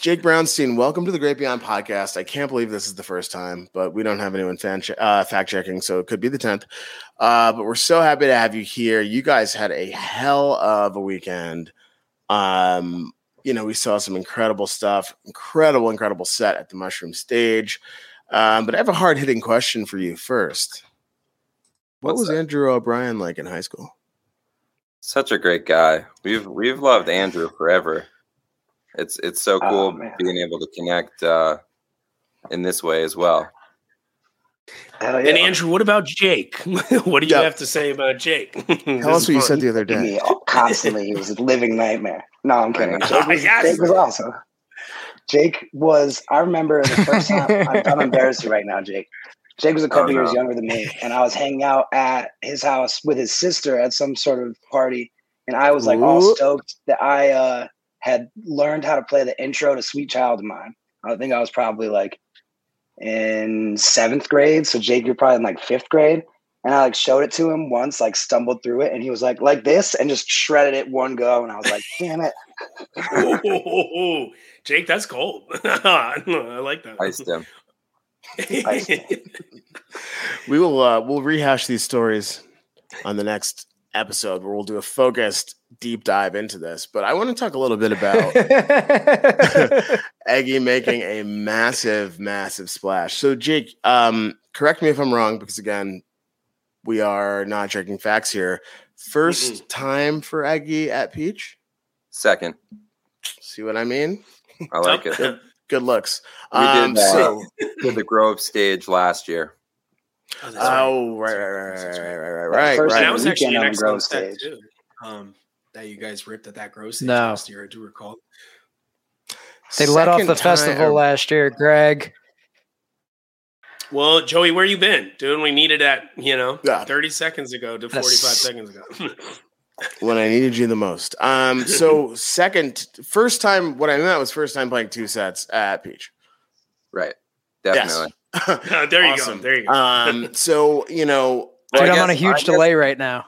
Speaker 2: Jake Brownstein, welcome to the Great Beyond podcast. I can't believe this is the first time, but we don't have anyone fan che- uh, fact checking, so it could be the 10th. Uh, but we're so happy to have you here. You guys had a hell of a weekend. Um, you know, we saw some incredible stuff, incredible, incredible set at the Mushroom Stage. Um, but I have a hard hitting question for you first. What
Speaker 5: What's
Speaker 2: was
Speaker 5: that?
Speaker 2: Andrew O'Brien like in high school?
Speaker 5: Such a great guy. We've we've loved Andrew forever. It's it's so
Speaker 1: Oh,
Speaker 5: cool
Speaker 1: man.
Speaker 5: being able to connect uh, in this way as well.
Speaker 1: Hell
Speaker 4: And Andrew, what about Jake? what do you
Speaker 2: Yeah.
Speaker 4: have to say about Jake?
Speaker 2: Tell us what you said the other day.
Speaker 1: me constantly. He was a living nightmare. No, I'm kidding. Jake was,
Speaker 4: Yes.
Speaker 1: Jake was awesome. Jake was. I remember the first time. I'm, I'm embarrassed right now, Jake. Jake was a couple
Speaker 5: Oh,
Speaker 1: years younger than me, and I was hanging out at his house with his sister at some sort of party, and I was like all stoked that I uh, had learned how to play the intro to "Sweet Child of Mine." I think I was probably like in seventh grade. So Jake, you're probably in like fifth grade. And I like showed it to him once, like stumbled through it, and he was like, like this, and just shredded it one go. And I was like, damn it.
Speaker 4: Ooh, Jake, that's cold. I like that.
Speaker 5: Iced him.
Speaker 2: We will uh, we'll rehash these stories on the next episode where we'll do a focused deep dive into this. But I want to talk a little bit about Eggy making a massive, massive splash. So Jake, um, correct me if I'm wrong, because again, we are not checking facts here. 1st time for Eggy at Peach.
Speaker 5: Second,
Speaker 2: See what I mean?
Speaker 5: I like it.
Speaker 2: Good looks.
Speaker 5: We did
Speaker 2: Um,
Speaker 5: that.
Speaker 2: so,
Speaker 5: Did the Grove stage last year.
Speaker 4: Oh, that's right.
Speaker 2: oh, right, right, right, right, right, right, right, right.
Speaker 4: That was actually an
Speaker 1: on
Speaker 4: excellent
Speaker 1: Grove stage.
Speaker 4: too. Um, that you guys ripped at that gross
Speaker 3: No.
Speaker 4: last year. I do recall.
Speaker 3: they let off the
Speaker 2: time-
Speaker 3: festival last year, Greg.
Speaker 4: Well, Joey, where you been? Doing we needed at you know
Speaker 2: Yeah.
Speaker 4: thirty seconds ago to forty five
Speaker 3: That's-
Speaker 4: seconds ago.
Speaker 2: when I needed you the most. Um, so second, first time, what I meant was first time playing two sets at Peach.
Speaker 5: Right. Definitely.
Speaker 2: Yes.
Speaker 4: there you
Speaker 2: Awesome.
Speaker 4: go. There you go.
Speaker 2: Um, so you know,
Speaker 3: Dude,
Speaker 5: I
Speaker 3: I'm on a huge
Speaker 5: I guess
Speaker 3: delay right now.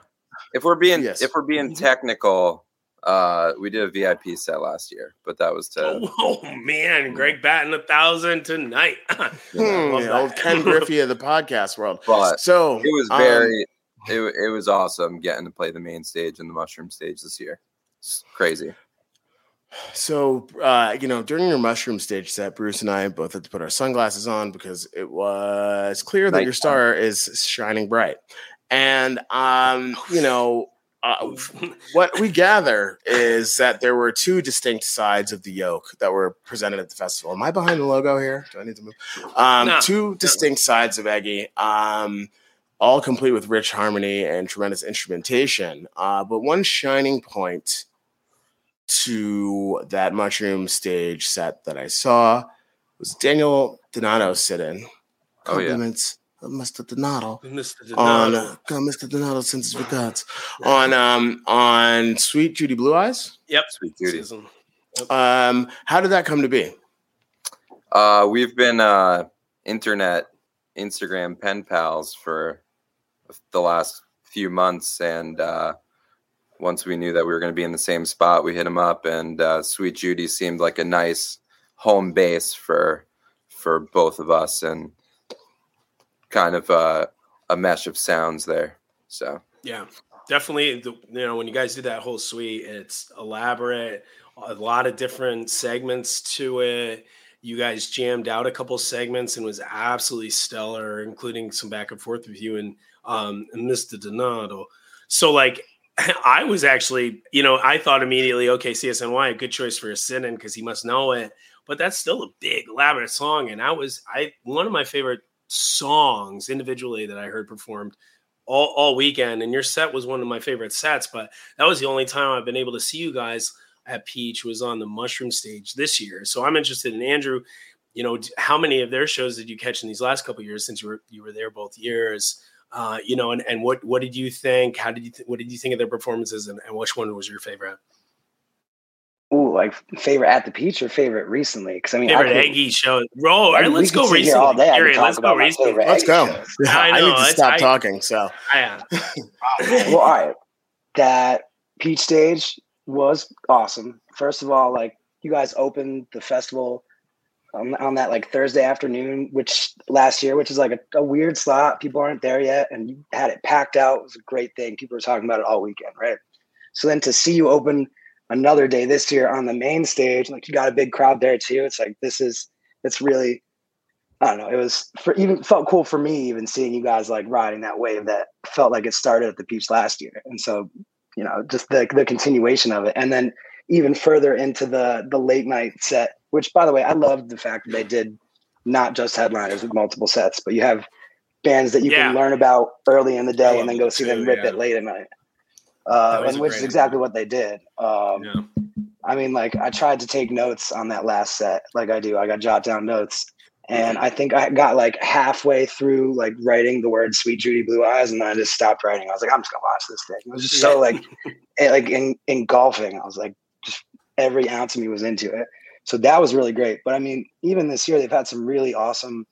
Speaker 5: If we're being
Speaker 2: Yes.
Speaker 5: if we're being technical, uh, we did a VIP set last year, but that was to
Speaker 4: oh, man, Greg batting a thousand tonight.
Speaker 2: hmm, old. Ken Griffey of the podcast world.
Speaker 5: but
Speaker 2: So
Speaker 5: it was
Speaker 2: um,
Speaker 5: very it, it was awesome getting to play the main stage and the mushroom stage this year. It's crazy.
Speaker 2: So, uh, you know, during your mushroom stage set, Bruce and I both had to put our sunglasses on because it was clear that your
Speaker 5: Nighttime.
Speaker 2: star is shining bright. And, um, you know, uh, what we gather is that there were two distinct sides of the yoke that were presented at the festival. Am I behind the logo here? Do I need to move? Um,
Speaker 4: No.
Speaker 2: two distinct sides of Eggy, um, all complete with rich harmony and tremendous instrumentation. Uh, but one shining point to that mushroom stage set that I saw was Daniel Donato sit in.
Speaker 5: Oh, yeah.
Speaker 2: Compliments Mr. Donato
Speaker 4: Mr.
Speaker 2: on
Speaker 4: Donato.
Speaker 2: uh, God, Mr. Donato sends his regards on um on Sweet Judy Blue Eyes.
Speaker 4: Yep.
Speaker 5: Sweet Judy.
Speaker 4: Susan.
Speaker 2: Um, how did that come to be?
Speaker 5: Uh, we've been uh, internet, Instagram pen pals for the last few months, and uh, once we knew that we were going to be in the same spot, we hit him up, and uh, Sweet Judy seemed like a nice home base for for both of us, and kind of uh, a mesh of sounds there. So
Speaker 4: Yeah, definitely. The, you know, when you guys do that whole suite, it's elaborate, a lot of different segments to it. You guys jammed out a couple segments and was absolutely stellar, including some back and forth with you and um, and Mr. Donato. So, like, I was actually, you know, I thought immediately, okay, CSNY, a good choice for a sit-in because he must know it. But that's still a big, elaborate song, and I was, I one of my favorite songs individually that I heard performed all, all weekend. And your set was one of my favorite sets, but that was the only time I've been able to see you guys at Peach was on the mushroom stage this year. So I'm interested in Andrew. You know, how many of their shows did you catch in these last couple years since you were you were there both years? Uh, you know, and, and what what did you think? How did you th- what did you think of their performances, and, and which one was your favorite?
Speaker 1: Ooh, like favorite at the peach or favorite recently? Because I mean,
Speaker 4: Favorite
Speaker 1: I could,
Speaker 4: Eggy show? Bro, all right,
Speaker 1: we
Speaker 4: let's go recently.
Speaker 1: all day. I
Speaker 4: Period. Let's go recently.
Speaker 2: Let's
Speaker 1: Eggy
Speaker 2: go. Yeah,
Speaker 4: I
Speaker 2: I, need to stop
Speaker 4: I-
Speaker 2: talking. So
Speaker 4: Yeah.
Speaker 1: well, all right. That peach stage was awesome. First of all, like you guys opened the festival on, on that like Thursday afternoon, which last year, which is like a, a weird slot. People aren't there yet, and you had it packed out. It was a great thing. People were talking about it all weekend, right? So then to see you open another day this year on the main stage, like you got a big crowd there too. It's like this is it's really I don't know. It was for even felt cool for me even seeing you guys like riding that wave that felt like it started at the Peach last year, and so you know just the the continuation of it, and then even further into the the late night set. Which, by the way, I loved the fact that they did not just headliners with multiple sets, but you have bands that you
Speaker 4: Yeah.
Speaker 1: can learn about early in the day and then go see them rip
Speaker 4: yeah.
Speaker 1: it late at night. Uh, and which is exactly what they did. Um,
Speaker 4: Yeah.
Speaker 1: I mean, like I tried to take notes on that last set, like I do. I got jot down notes, and I think I got like halfway through like writing the word "Sweet Judy Blue Eyes," and then I just stopped writing. I was like, I'm just gonna watch this thing. It was just so like, it, like in, engulfing. I was like, just every ounce of me was into it. So that was really great. But I mean, even this year, they've had some really awesome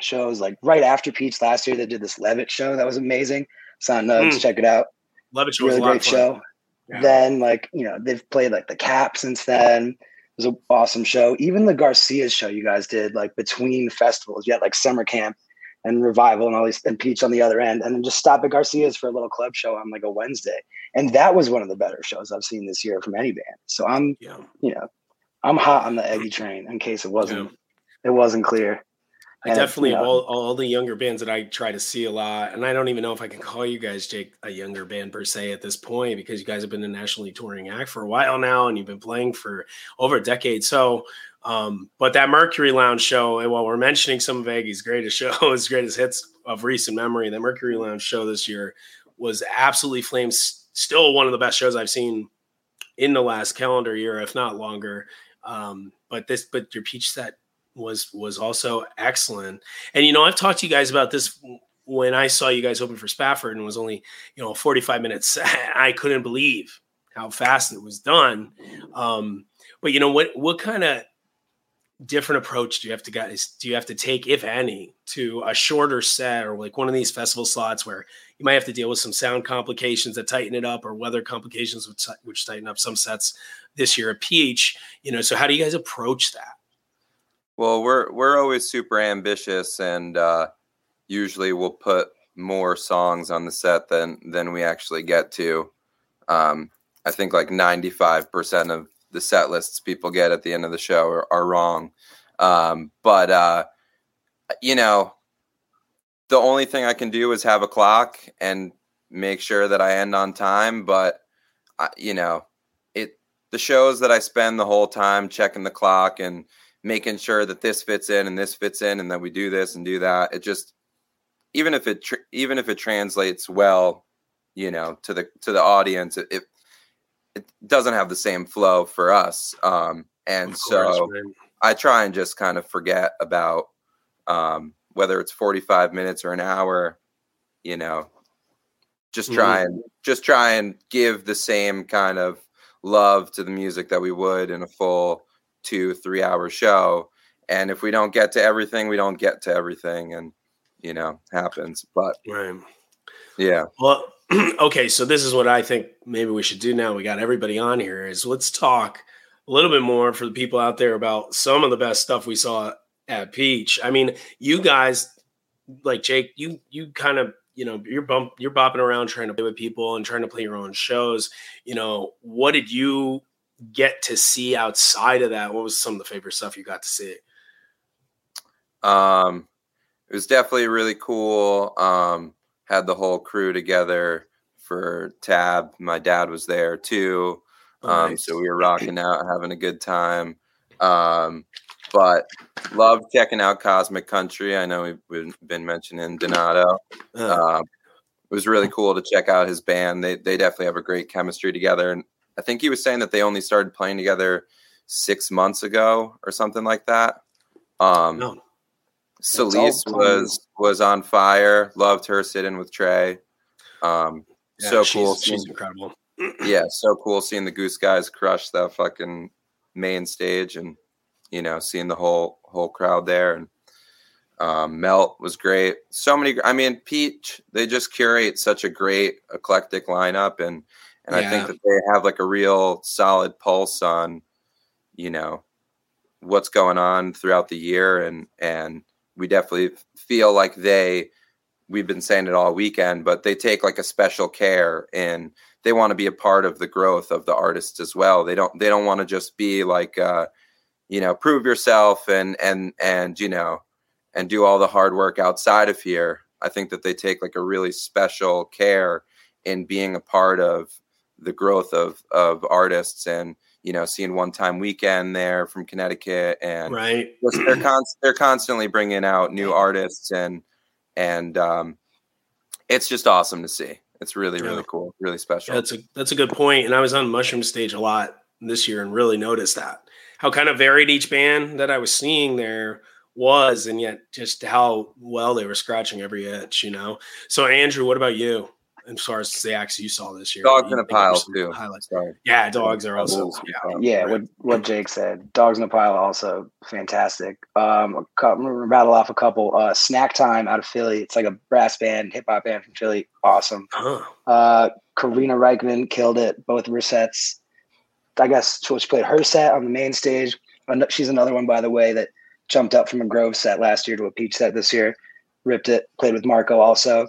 Speaker 1: shows. Like right after Peach last year, they did this Levitt show that was amazing. On Nugs.
Speaker 4: Mm.
Speaker 1: Check it out
Speaker 4: Levitt show was
Speaker 1: really
Speaker 4: a lot
Speaker 1: great
Speaker 4: of
Speaker 1: show.
Speaker 4: Yeah.
Speaker 1: Then, like you know, they've played like the Cap since then. It was an awesome show. Even the Garcia's show you guys did like between festivals. You had like summer camp and revival and all these and Peach on the other end, and then just stop at Garcia's for a little club show on like a Wednesday. And that was one of the better shows I've seen this year from any band. So I'm
Speaker 4: Yeah.
Speaker 1: you know I'm hot on the Eggy train in case it wasn't it wasn't clear.
Speaker 4: I
Speaker 1: And,
Speaker 4: definitely
Speaker 1: you know-
Speaker 4: all, all the younger bands that I try to see a lot, and I don't even know if I can call you guys, Jake, a younger band per se at this point because you guys have been a nationally touring act for a while now, and you've been playing for over a decade. So, um, but that Mercury Lounge show, and while we're mentioning some of Eggy's greatest shows, his greatest hits of recent memory, that Mercury Lounge show this year was absolutely flames. Still one of the best shows I've seen in the last calendar year, if not longer. Um, but this, but your peach set was was also excellent. And you know, I've talked to you guys about this when I saw you guys open for Spafford and was only you know 45 minutes, I couldn't believe how fast it was done. Um, but you know what? What kind of different approach do you have to guys do you have to take, if any, to a shorter set or like one of these festival slots where you might have to deal with some sound complications that tighten it up or weather complications which, which tighten up some sets this year at Peach? You know, so how do you guys approach that?
Speaker 5: Well, we're we're always super ambitious, and uh, usually we'll put more songs on the set than than we actually get to. Um, I think like ninety five percent of the set lists people get at the end of the show are, are wrong. Um, but uh, you know, the only thing I can do is have a clock and make sure that I end on time. But I, you know, it the shows that I spend the whole time checking the clock and making sure that this fits in and this fits in and that we do this and do that. It just even if it tr- even if it translates well, you know, to the to the audience, it, it it doesn't have the same flow for us. Um, and course, so man. I try and just kind of forget about um, whether it's 45 minutes or an hour, you know, just try mm-hmm. and just try and give the same kind of love to the music that we would in a full two, three hour show. And if we don't get to everything, we don't get to everything and, you know, happens. But
Speaker 4: right.
Speaker 5: yeah.
Speaker 4: Well, okay, so this is what I think maybe we should do now. We got everybody on here. Is let's talk a little bit more for the people out there about some of the best stuff we saw at Peach. I mean, you guys, like Jake, you you kind of you know you're bump you're bopping around trying to play with people and trying to play your own shows. You know, what did you get to see outside of that? What was some of the favorite stuff you got to see?
Speaker 5: Um, it was definitely really cool. Um, had the whole crew together for Tab. My dad was there too. Oh, um, nice. So we were rocking out, having a good time. Um, but love checking out Cosmic Country. I know we've been mentioning Donato. Uh, it was really cool to check out his band. They they definitely have a great chemistry together. And I think he was saying that they only started playing together six months ago or something like that. Um, no. Celeste was was on fire. Loved her sitting with Trey. Um, yeah, so cool.
Speaker 4: She's, she's incredible.
Speaker 5: yeah, so cool seeing the Goose Guys crush that fucking main stage, and you know, seeing the whole whole crowd there. And um, Melt was great. So many. I mean, Peach. They just curate such a great eclectic lineup, and and yeah. I think that they have like a real solid pulse on, you know, what's going on throughout the year, and and we definitely feel like they we've been saying it all weekend but they take like a special care and they want to be a part of the growth of the artists as well. They don't they don't want to just be like uh you know prove yourself and and and you know and do all the hard work outside of here. I think that they take like a really special care in being a part of the growth of of artists and you know, seeing one time weekend there from Connecticut, and
Speaker 4: right,
Speaker 5: they're con- they're constantly bringing out new artists, and and um, it's just awesome to see. It's really really yeah. cool, really special.
Speaker 4: Yeah, that's a that's a good point. And I was on Mushroom Stage a lot this year, and really noticed that how kind of varied each band that I was seeing there was, and yet just how well they were scratching every itch. You know. So Andrew, what about you? As far as the acts you saw this year.
Speaker 5: Dogs in a pile too. Highlights.
Speaker 4: Sorry. Yeah, dogs are also
Speaker 1: yeah. Yeah, what what Jake said. Dogs in a pile also fantastic. Um, rattle off a couple. Uh, Snack Time out of Philly. It's like a brass band, hip hop band from Philly. Awesome. Huh. Uh, Karina Rykman killed it. Both of her sets. I guess she played her set on the main stage. She's another one, by the way, that jumped up from a Grove set last year to a Peach set this year. Ripped it. Played with Marco also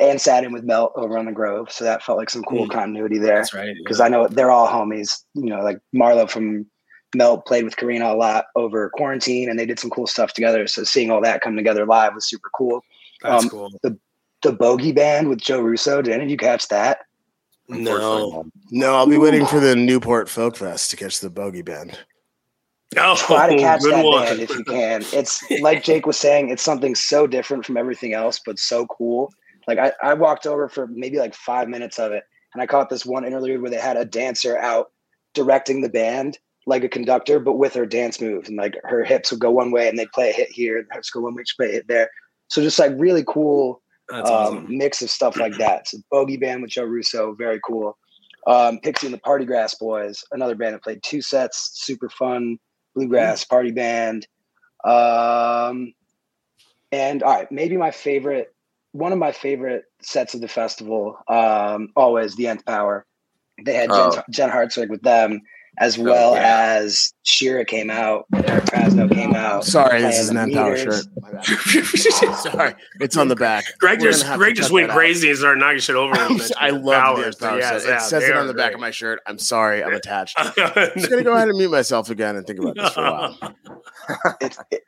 Speaker 1: and sat in with Melt over on the Grove, so that felt like some cool mm. continuity there.
Speaker 4: That's right.
Speaker 1: Because yeah. I know they're all homies. You know, like Marlo from Melt played with Karina a lot over quarantine, and they did some cool stuff together. So seeing all that come together live was super cool.
Speaker 4: That's um, cool.
Speaker 1: The the Bogey Band with Joe Russo. Did any of you catch that?
Speaker 2: No, no. I'll be Ooh. waiting for the Newport Folk Fest to catch the Bogey Band.
Speaker 1: Oh, Try to catch that one. band if you can. It's like Jake was saying. It's something so different from everything else, but so cool. Like I, I walked over for maybe like five minutes of it, and I caught this one interlude where they had a dancer out directing the band like a conductor, but with her dance moves, and like her hips would go one way and they'd play a hit here, and her hips go one way, she'd play a hit there. So just like really cool um,
Speaker 4: awesome.
Speaker 1: mix of stuff like that. So Bogey Band with Joe Russo, very cool. Um, Pixie and the Party Grass Boys, another band that played two sets, super fun bluegrass party band. Um, and all right, maybe my favorite, one of my favorite sets of the festival, um, always the Nth Power. They had Jen,
Speaker 5: Oh.
Speaker 1: Jen Hartswick with them, as well
Speaker 5: yeah.
Speaker 1: as Shira came out, Eric Krasno came out.
Speaker 2: Sorry, this is an
Speaker 1: the
Speaker 2: Nth Power shirt. Sorry, it's on the back.
Speaker 4: Greg
Speaker 2: We're
Speaker 4: just Greg just
Speaker 2: cut
Speaker 4: went
Speaker 2: that out.
Speaker 4: crazy and started knocking shit over. when he
Speaker 2: I love the
Speaker 4: powers,
Speaker 2: Nth Power
Speaker 4: so
Speaker 2: set.
Speaker 4: yeah,
Speaker 2: It says it on
Speaker 4: are
Speaker 2: the back of my shirt. I'm sorry, I'm attached. I'm just gonna go ahead and mute myself again and think about this for a while.
Speaker 1: it's it,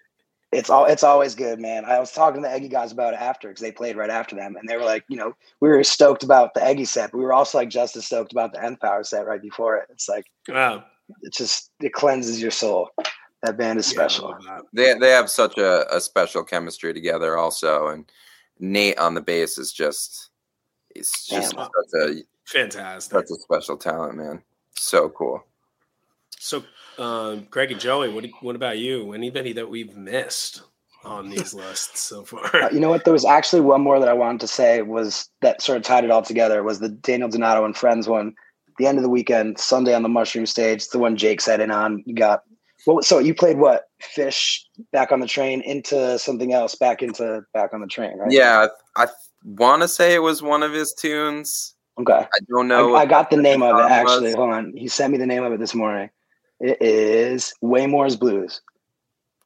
Speaker 1: it's all it's always good, man. I was talking to the Eggy guys about it after because they played right after them, and they were like, you know, we were stoked about the Eggy set, but we were also like just as stoked about the Nth Power set right before it. It's like
Speaker 4: Wow.
Speaker 1: it just it cleanses your soul. That band is special.
Speaker 4: love that.
Speaker 5: They they have such a, a special chemistry together also and Nate on the bass is just he's just
Speaker 1: Damn.
Speaker 5: such a
Speaker 4: Fantastic.
Speaker 5: such a special talent, man. So cool.
Speaker 4: So, um, Greg and Joey, what what about you? Anybody that we've missed on these lists so far?
Speaker 1: Uh, you know what? There was actually one more that I wanted to say was that sort of tied it all together was the Daniel Donato and Friends one. The end of the weekend, Sunday on the Mushroom Stage, the one Jake sat in on. You got what? So you played what? Phish back on the train into something else, back into back on the train, right?
Speaker 5: Yeah, I, I want to say it was one of his tunes.
Speaker 1: Okay.
Speaker 5: I don't know.
Speaker 1: I, I got the name of it actually.
Speaker 5: was.
Speaker 1: Hold on. He sent me the name of it this morning. It is Waymore's Blues.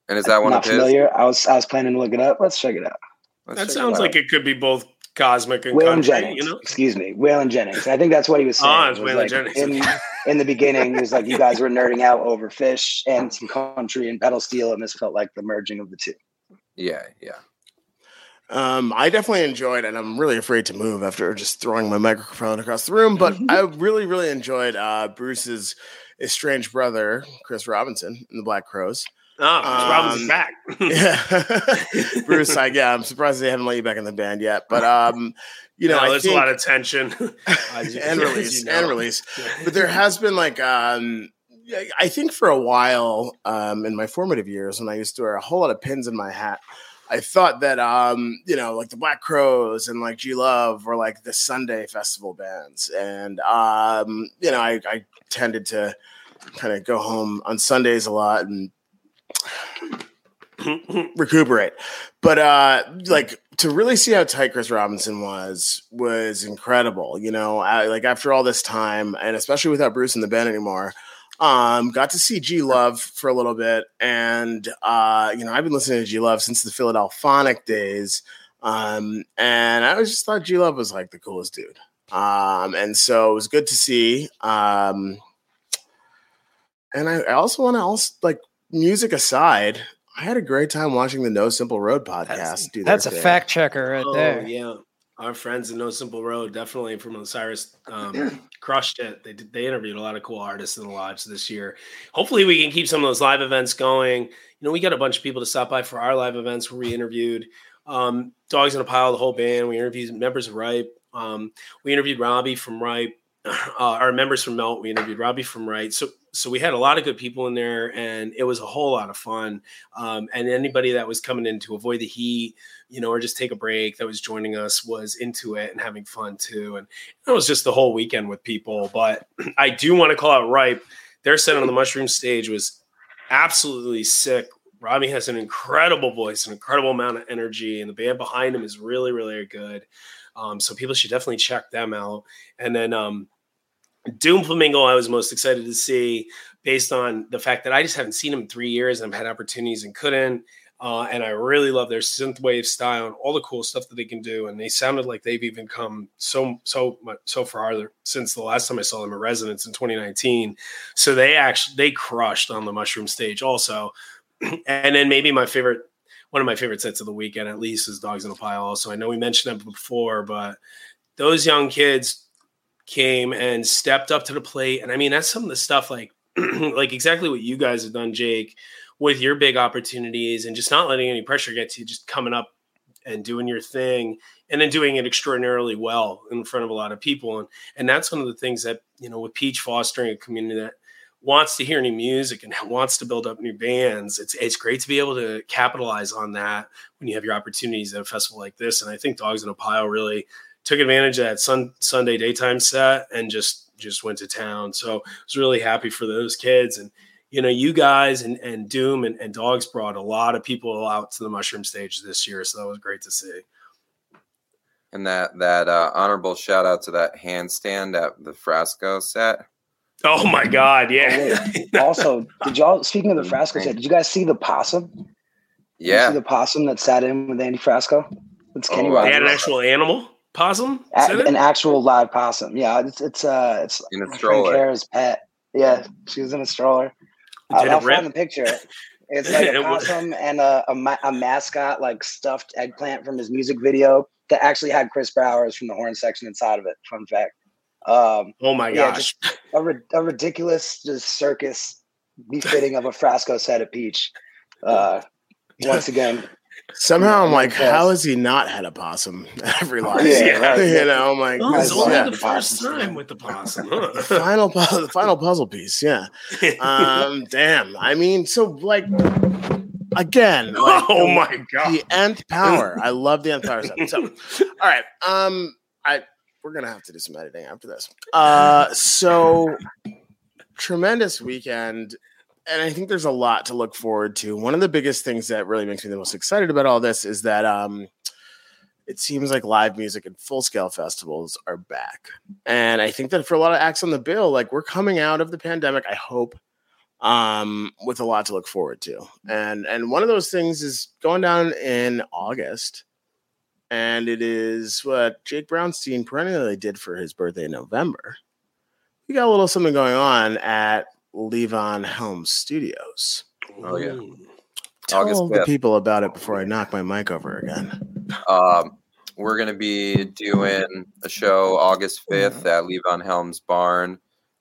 Speaker 5: and is that one
Speaker 1: Not
Speaker 5: of his?
Speaker 1: familiar. I was I was planning to look it up. Let's check it out.
Speaker 5: Let's
Speaker 4: that
Speaker 5: check it
Speaker 4: sounds
Speaker 5: out.
Speaker 4: like it could be both cosmic and
Speaker 1: Waylon
Speaker 4: country.
Speaker 1: Jennings.
Speaker 4: You know,
Speaker 1: Excuse me. Waylon Jennings. I think that's what he was saying.
Speaker 4: Ah, it's
Speaker 1: was
Speaker 4: Waylon
Speaker 1: like
Speaker 4: Jennings.
Speaker 1: In, in the beginning, he was like, you guys were nerding out over Phish and some country and pedal steel, and this felt like the merging of the two.
Speaker 5: Yeah, yeah.
Speaker 2: Um, I definitely enjoyed, and I'm really afraid to move after just throwing my microphone across the room. But I really, really enjoyed uh, Bruce's estranged brother, Chris Robinson, in the Black Crowes.
Speaker 4: oh, Chris
Speaker 2: Um,
Speaker 4: Robinson's back.
Speaker 2: Yeah, Bruce. I, yeah, I'm surprised they haven't let you back in the band yet. But um, you know,
Speaker 4: No, there's
Speaker 2: think,
Speaker 4: a lot of tension
Speaker 2: and release
Speaker 4: you
Speaker 2: and
Speaker 4: know.
Speaker 2: release. But there has been like um, I- I think for a while um, in my formative years when I used to wear a whole lot of pins in my hat. I thought that um, you know, like the Black Crowes and like G Love were like the Sunday festival bands, and um, you know, I, I tended to kind of go home on Sundays a lot and recuperate. But uh like to really see how tight Chris Robinson was was incredible. You know, I, like after all this time, and especially without Bruce in the band anymore. Um, got to see G Love for a little bit, and uh, you know, I've been listening to G Love since the Philadelphonic days. Um, and I was just thought G Love was like the coolest dude. Um, and so it was good to see. Um, and I, I also want to also like music aside, I had a great time watching the No Simple Road podcast.
Speaker 3: That's,
Speaker 2: do
Speaker 3: that's a
Speaker 2: thing.
Speaker 3: fact checker right
Speaker 4: Oh,
Speaker 3: there.
Speaker 4: yeah. Our friends in No Simple Road definitely from Osiris um, crushed it. They did, they interviewed a lot of cool artists in the lodge this year. Hopefully, we can keep some of those live events going. You know, we got a bunch of people to stop by for our live events where we interviewed um, Dogs in a Pile, the whole band. We interviewed members of Ripe. Um, we interviewed Robbie from Ripe. Uh, our members from Melt. We interviewed Robbie from Ripe. So so we had a lot of good people in there, and it was a whole lot of fun. Um, and anybody that was coming in to avoid the heat you know, or just take a break that was joining us was into it and having fun too. And it was just the whole weekend with people. But I do want to call out Ripe. Their set on the mushroom stage was absolutely sick. Robbie has an incredible voice, an incredible amount of energy, and the band behind him is really, really good. Um, so people should definitely check them out. And then um, Doom Flamingo, I was most excited to see based on the fact that I just haven't seen in three years and I've had opportunities and couldn't. Uh, and I really love their synthwave style and all the cool stuff that they can do. And they sounded like they've even come so so much so farther since the last time I saw them at Resonance in 2019. So they actually they crushed on the Mushroom stage also. and then maybe my favorite one of my favorite sets of the weekend at least is Dogs in a Pile. Also, I know we mentioned them before, but those young kids came and stepped up to the plate. And I mean, that's some of the stuff like like exactly what you guys have done, Jake with your big opportunities and just not letting any pressure get to you, just coming up and doing your thing and then doing it extraordinarily well in front of a lot of people. And and that's one of the things that, you know, with Peach fostering a community that wants to hear new music and wants to build up new bands, it's it's great to be able to capitalize on that when you have your opportunities at a festival like this. And I think Dogs in a Pile really took advantage of that sun, Sunday daytime set and just just went to town. So I was really happy for those kids and you know, you guys and, and Doom and, and Dogs brought a lot of people out to the mushroom stage this year. So that was great to see.
Speaker 5: And that that uh, honorable shout out to that handstand at the Frasco set.
Speaker 4: Oh my God! Yeah.
Speaker 1: Oh, also, did y'all speaking of the Frasco set? Did you guys see the possum? Did
Speaker 5: Yeah,
Speaker 1: the possum that sat in with Andy Frasco. It's Kenny
Speaker 5: Oh,
Speaker 4: they had an actual animal possum.
Speaker 1: A- an actual live possum. Yeah, it's it's uh it's
Speaker 5: in a
Speaker 1: my friend
Speaker 5: stroller.
Speaker 1: Kara's pet. Yeah, she was in a stroller. I'll,
Speaker 4: it
Speaker 1: I'll
Speaker 4: rip?
Speaker 1: find the picture. It's like a
Speaker 4: It was-
Speaker 1: possum and a, a, a mascot, like stuffed eggplant from his music video that actually had Chris Bowers from the horn section inside of it. Fun fact. Um,
Speaker 4: Oh my
Speaker 1: Yeah,
Speaker 4: gosh!
Speaker 1: a, a ridiculous just circus befitting of a Frasco set of Peach. Uh, once again,
Speaker 2: Somehow I'm
Speaker 1: I'm
Speaker 2: like,
Speaker 1: impressed.
Speaker 2: how has he not had a possum every life?
Speaker 1: Yeah, right.
Speaker 2: you know, I'm like,
Speaker 4: Oh, it's
Speaker 1: Might
Speaker 4: only
Speaker 1: as
Speaker 4: the first
Speaker 1: Possum.
Speaker 4: time with the possum.
Speaker 2: the
Speaker 4: Huh?
Speaker 2: final pu- the final puzzle piece. Yeah. Um, damn. I mean, so like again, like,
Speaker 4: oh
Speaker 2: the-
Speaker 4: my god!
Speaker 2: the nth power. I love the nth power set. So, all right. Um, I we're gonna have to do some editing after this. Uh, so tremendous weekend, and I think there's a lot to look forward to. One of the biggest things that really makes me the most excited about all this is that um, it seems like live music and full scale festivals are back, and I think that for a lot of acts on the bill, like we're coming out of the pandemic. I hope um with a lot to look forward to and and one of those things is going down in august and it is what jake brownstein perennially did for his birthday in november we got a little something going on at levon helms studios
Speaker 5: Oh, yeah.
Speaker 4: Ooh.
Speaker 2: tell
Speaker 5: August
Speaker 2: the
Speaker 5: 5th.
Speaker 2: people about it before i knock my mic over again
Speaker 5: Um, we're going to be doing a show August 5th at Levon Helms Barn.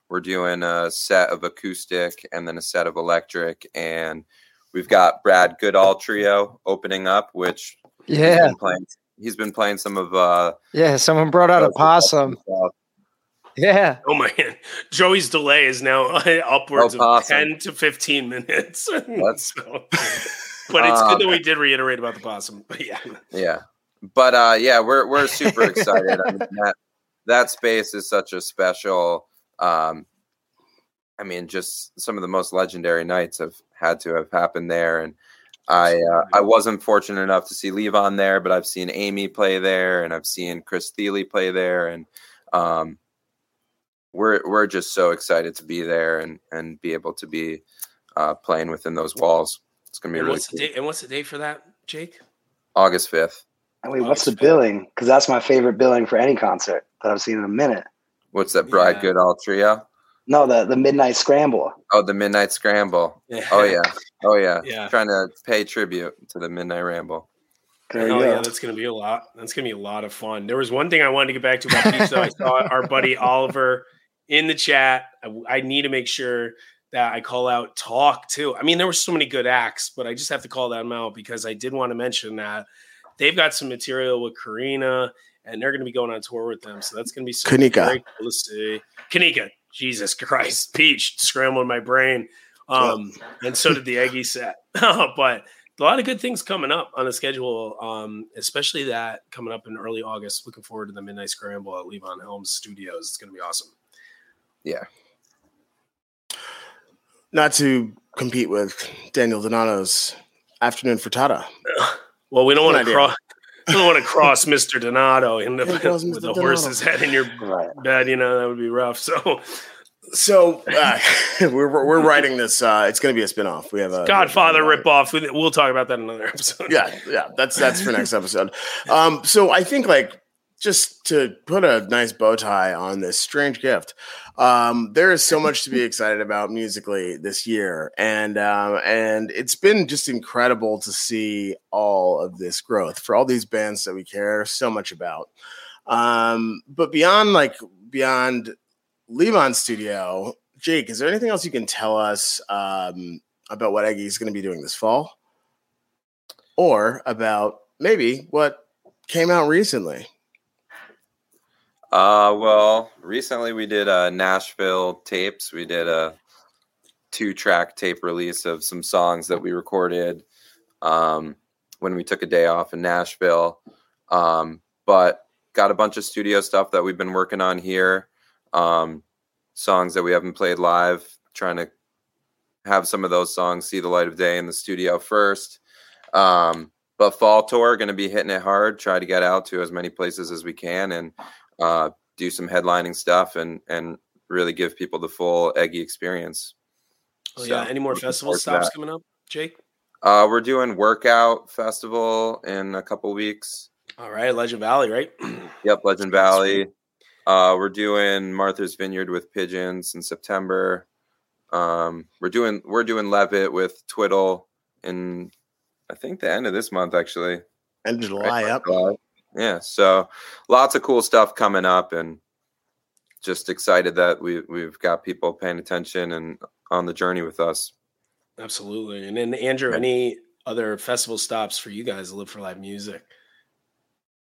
Speaker 5: We're doing a set of acoustic and then a set of electric. And we've got Brad Goodall Trio opening up, which he's
Speaker 3: Yeah,
Speaker 5: been playing, he's been playing some of uh,
Speaker 3: yeah. Someone brought out a possum. Yeah,
Speaker 4: Oh my god. Joey's delay is now upwards
Speaker 5: Oh,
Speaker 4: of 10 to 15 minutes.
Speaker 5: That's-
Speaker 4: So- but it's
Speaker 5: Um,
Speaker 4: good that we did reiterate about the possum. But yeah.
Speaker 5: Yeah, but uh, yeah, we're we're super excited. I mean, that that space is such a special. Um, I mean, just some of the most legendary nights have had to have happened there, and I uh, I wasn't fortunate enough to see Levon there, but I've seen Amy play there, and I've seen Chris Thile play there, and um, we're we're just so excited to be there and and be able to be uh, playing within those walls. It's gonna be
Speaker 4: And
Speaker 5: really
Speaker 4: what's, the
Speaker 5: cool.
Speaker 4: date, and what's the date for that, Jake?
Speaker 5: August fifth.
Speaker 1: and wait, what's the
Speaker 4: fifth.
Speaker 1: billing? Because that's my favorite billing for any concert that I've seen in a minute.
Speaker 5: What's that? Bride
Speaker 4: Yeah.
Speaker 5: Goodall trio.
Speaker 1: No, the the Midnight Scramble.
Speaker 5: Oh, the Midnight Scramble. Yeah. Oh yeah. Oh yeah.
Speaker 4: Yeah.
Speaker 5: Trying to pay tribute to the Midnight Ramble.
Speaker 1: There
Speaker 4: Hell
Speaker 1: you
Speaker 4: yeah, that's gonna be a lot. That's gonna be a lot of fun. There was one thing I wanted to get back to about Peach, though. I saw our buddy Oliver in the chat. I, I need to make sure that I call out Talk too. I mean, there were so many good acts, but I just have to call them out because I did want to mention that they've got some material with Karina, and they're gonna be going on tour with them. So that's gonna be so
Speaker 2: Kanika.
Speaker 4: very cool to see. Kanika, Jesus Christ, Peach scrambling my brain. Um, and so did the Eggy set. but a lot of good things coming up on the schedule, um, especially that coming up in early August. Looking forward to the Midnight Scramble at Levon Helms Studios. It's going to be awesome. Yeah.
Speaker 2: Not to compete with daniel donato's afternoon frittata
Speaker 4: Well, we don't want to cross. We don't want to cross Mr. Donato in the, with
Speaker 2: Mr.
Speaker 4: the
Speaker 2: Donato.
Speaker 4: horse's head in your
Speaker 1: Right.
Speaker 4: bed. You know that would be rough. So,
Speaker 2: So uh, we're we're writing this. Uh, it's going to be a spinoff. We have a
Speaker 4: Godfather ripoff. We- We'll talk about that in another episode.
Speaker 2: Yeah, yeah. That's that's for next episode. Um, so I think like just to put a nice bow tie on this strange gift. Um, there is so much to be excited about musically this year, and um, and it's been just incredible to see all of this growth for all these bands that we care so much about. Um, but beyond like beyond Levon Studio, Jake, is there anything else you can tell us um, about what Eggy is going to be doing this fall, or about maybe what came out recently?
Speaker 5: Uh well, recently we did uh Nashville tapes. We did a two track tape release of some songs that we recorded um, when we took a day off in Nashville. Um, but got a bunch of studio stuff that we've been working on here. Um, songs that we haven't played live, trying to have some of those songs see the light of day in the studio first. Um, but fall tour, going to be hitting it hard. Try to get out to as many places as we can and uh, do some headlining stuff and and really give people the full Eggy experience.
Speaker 4: Oh, yeah. Any more festival stops coming up, Jake?
Speaker 5: Uh, we're doing Werk Out festival in a couple weeks.
Speaker 4: All right, Legend Valley, right?
Speaker 5: Yep, Legend Valley. Uh, we're doing Martha's Vineyard with pigeons in September. Um, we're doing we're doing Levitt with Twiddle in I think the end of this month actually.
Speaker 2: End of July,
Speaker 5: Right,
Speaker 2: yep.
Speaker 5: July. Yeah, so lots of cool stuff coming up, and just excited that we we've got people paying attention and on the journey with us.
Speaker 4: Absolutely. And then Andrew,
Speaker 5: Yeah.
Speaker 4: any other festival stops for you guys that live for live music?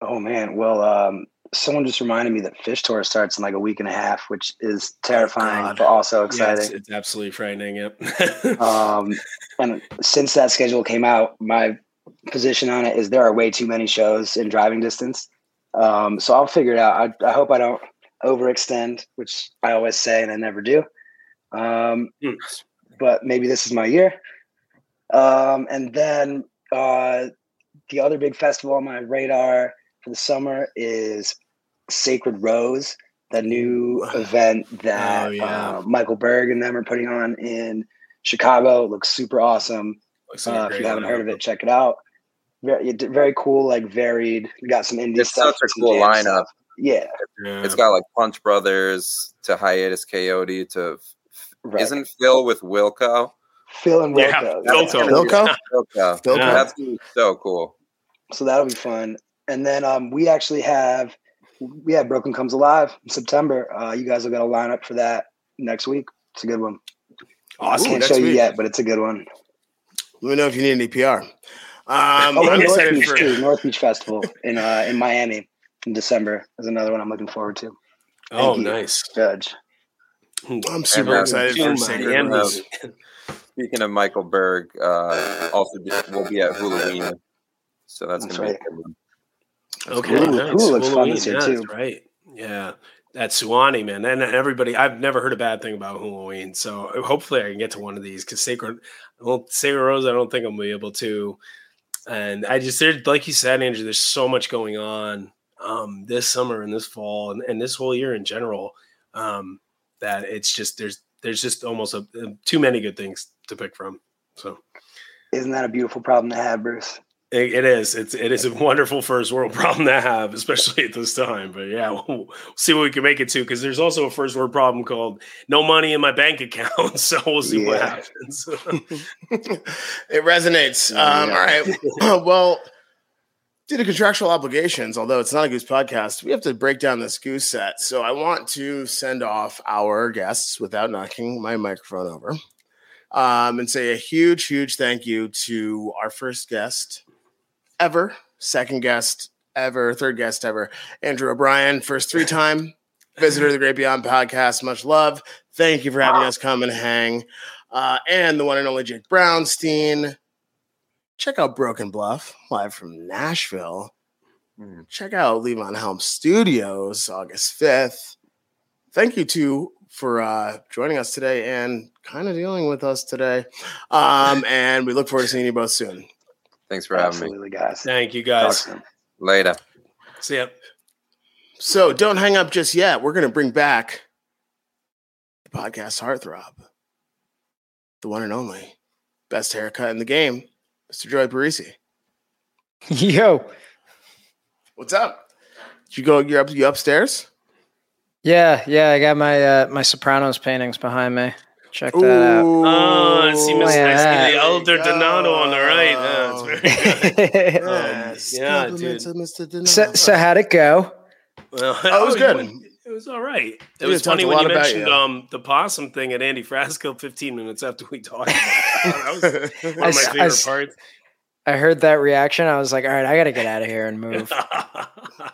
Speaker 1: Oh man, well, um, someone just reminded me that Phish Tour starts in like a week and a half, which is terrifying
Speaker 2: God.
Speaker 1: but also
Speaker 4: Yeah, it's,
Speaker 1: exciting.
Speaker 4: it's absolutely frightening. Yep.
Speaker 1: um, and since that schedule came out, my position on it is there are way too many shows in driving distance. Um, so I'll figure it out. I, I hope I don't overextend, which I always say and I never do. Um,
Speaker 4: Hmm.
Speaker 1: but maybe this is my year. Um, and then uh, the other big festival on my radar for the summer is Sacred Rose, the new event that
Speaker 4: Oh, yeah.
Speaker 1: uh, Michael Berg and them are putting on in Chicago. It looks super awesome.
Speaker 4: Looks like a
Speaker 1: Uh, if you haven't heard of it, check it out. Very, very cool, like varied. We got some indie
Speaker 5: It's
Speaker 1: stuff.
Speaker 5: such a cool lineup.
Speaker 1: stuff. Yeah,
Speaker 4: Yeah.
Speaker 5: It's got like Punch Brothers to Hiatus Kaiyote to
Speaker 1: right.
Speaker 5: isn't Phil with Wilco?
Speaker 1: Phil and
Speaker 4: Yeah,
Speaker 1: Wilco.
Speaker 4: Philco.
Speaker 1: That's gonna be-
Speaker 2: Wilco?
Speaker 5: Wilco.
Speaker 2: Philco?
Speaker 5: That's so cool.
Speaker 1: So that'll be fun. And then um, we actually have we have Brooklyn Comes Alive in September. Uh, you guys will get a lineup for that next week. It's a good one. I
Speaker 4: awesome.
Speaker 1: can't
Speaker 2: next
Speaker 1: show you
Speaker 2: week.
Speaker 1: yet, but it's a good one.
Speaker 2: Let me know if you need any PR. Um,
Speaker 1: oh,
Speaker 2: I'm
Speaker 1: North
Speaker 2: excited
Speaker 1: Beach
Speaker 2: for
Speaker 1: too. North Beach Festival in uh, in Miami in December is another one I'm looking forward to.
Speaker 4: Oh,
Speaker 1: you.
Speaker 4: nice.
Speaker 1: Judge.
Speaker 2: I'm super
Speaker 5: then
Speaker 2: excited for Sacred
Speaker 4: Miami.
Speaker 2: Rose.
Speaker 5: Speaking of Michael Berg, uh, also do- we'll be at Hulaween, so that's,
Speaker 1: That's
Speaker 5: gonna
Speaker 1: right.
Speaker 5: be a good one.
Speaker 4: Okay,
Speaker 1: Hulu-
Speaker 4: nice.
Speaker 1: Hulu looks fun
Speaker 4: Hulaween,
Speaker 1: this year,
Speaker 4: yeah,
Speaker 1: too.
Speaker 4: that's right. Yeah. That's Suwannee, man. And everybody, I've never heard a bad thing about Hulaween. So hopefully I can get to one of these because Sacred, well, Sacred Rose, I don't think I'm gonna be able to. And I just, there's, like you said, Andrew, there's so much going on um, this summer and this fall and, and this whole year in general um, that it's just, there's, there's just almost a, too many good things to pick from. So
Speaker 1: Isn't that a beautiful problem to have, Bruce?
Speaker 4: It, it is. It's it is a wonderful first world problem to have, especially at this time. But yeah, we'll, we'll see what we can make it to because there's also a first world problem called no money in my bank account. So we'll see what happens.
Speaker 2: it resonates. Um,
Speaker 1: Yeah.
Speaker 2: All right. well, due to contractual obligations, although it's not a goose podcast, we have to break down this goose set. So I want to send off our guests without knocking my microphone over um, and say a huge, huge thank you to our first guest ever, second guest ever, third guest ever, Andrew O'Brien, first three time visitor of the Great Beyond podcast. Much love. Thank you for having us come and hang. Uh, and the one and only Jake Brownstein. Check out Broken Bluff live from Nashville.
Speaker 5: Mhm.
Speaker 2: Check out Levon Helm Studios August 5th. Thank you to for uh, joining us today and kind of dealing with us today. Um, and we look forward to seeing you both soon.
Speaker 5: Thanks for having me.
Speaker 1: Guys.
Speaker 4: Thank you guys.
Speaker 1: soon.
Speaker 5: Later.
Speaker 4: See ya.
Speaker 2: So don't hang up just yet. We're going to bring back the podcast heartthrob, the one and only best haircut in the game, Mr. Joey Parisi.
Speaker 3: Yo.
Speaker 2: What's up? Did you go? You're up. You upstairs?
Speaker 3: Yeah, yeah, I got my uh, my Sopranos paintings behind me. Check that out.
Speaker 4: Oh, I see, Miss,
Speaker 3: yeah.
Speaker 4: The elder
Speaker 2: go.
Speaker 4: Donato on the right. Yeah, it's very good.
Speaker 3: so,
Speaker 2: Yes.
Speaker 4: yeah, dude.
Speaker 2: of Mr. Donato.
Speaker 3: so how'd it go?
Speaker 4: Well,
Speaker 2: Oh, it was good.
Speaker 4: It was all right. It
Speaker 2: Yeah,
Speaker 4: was funny when you mentioned
Speaker 2: you.
Speaker 4: um the possum thing at Andy Frasco 15 minutes after we talked about. That was one of my
Speaker 3: s- I
Speaker 4: favorite
Speaker 3: s-
Speaker 4: parts.
Speaker 3: I heard that reaction. I was like, all right, I got to get out of here and move.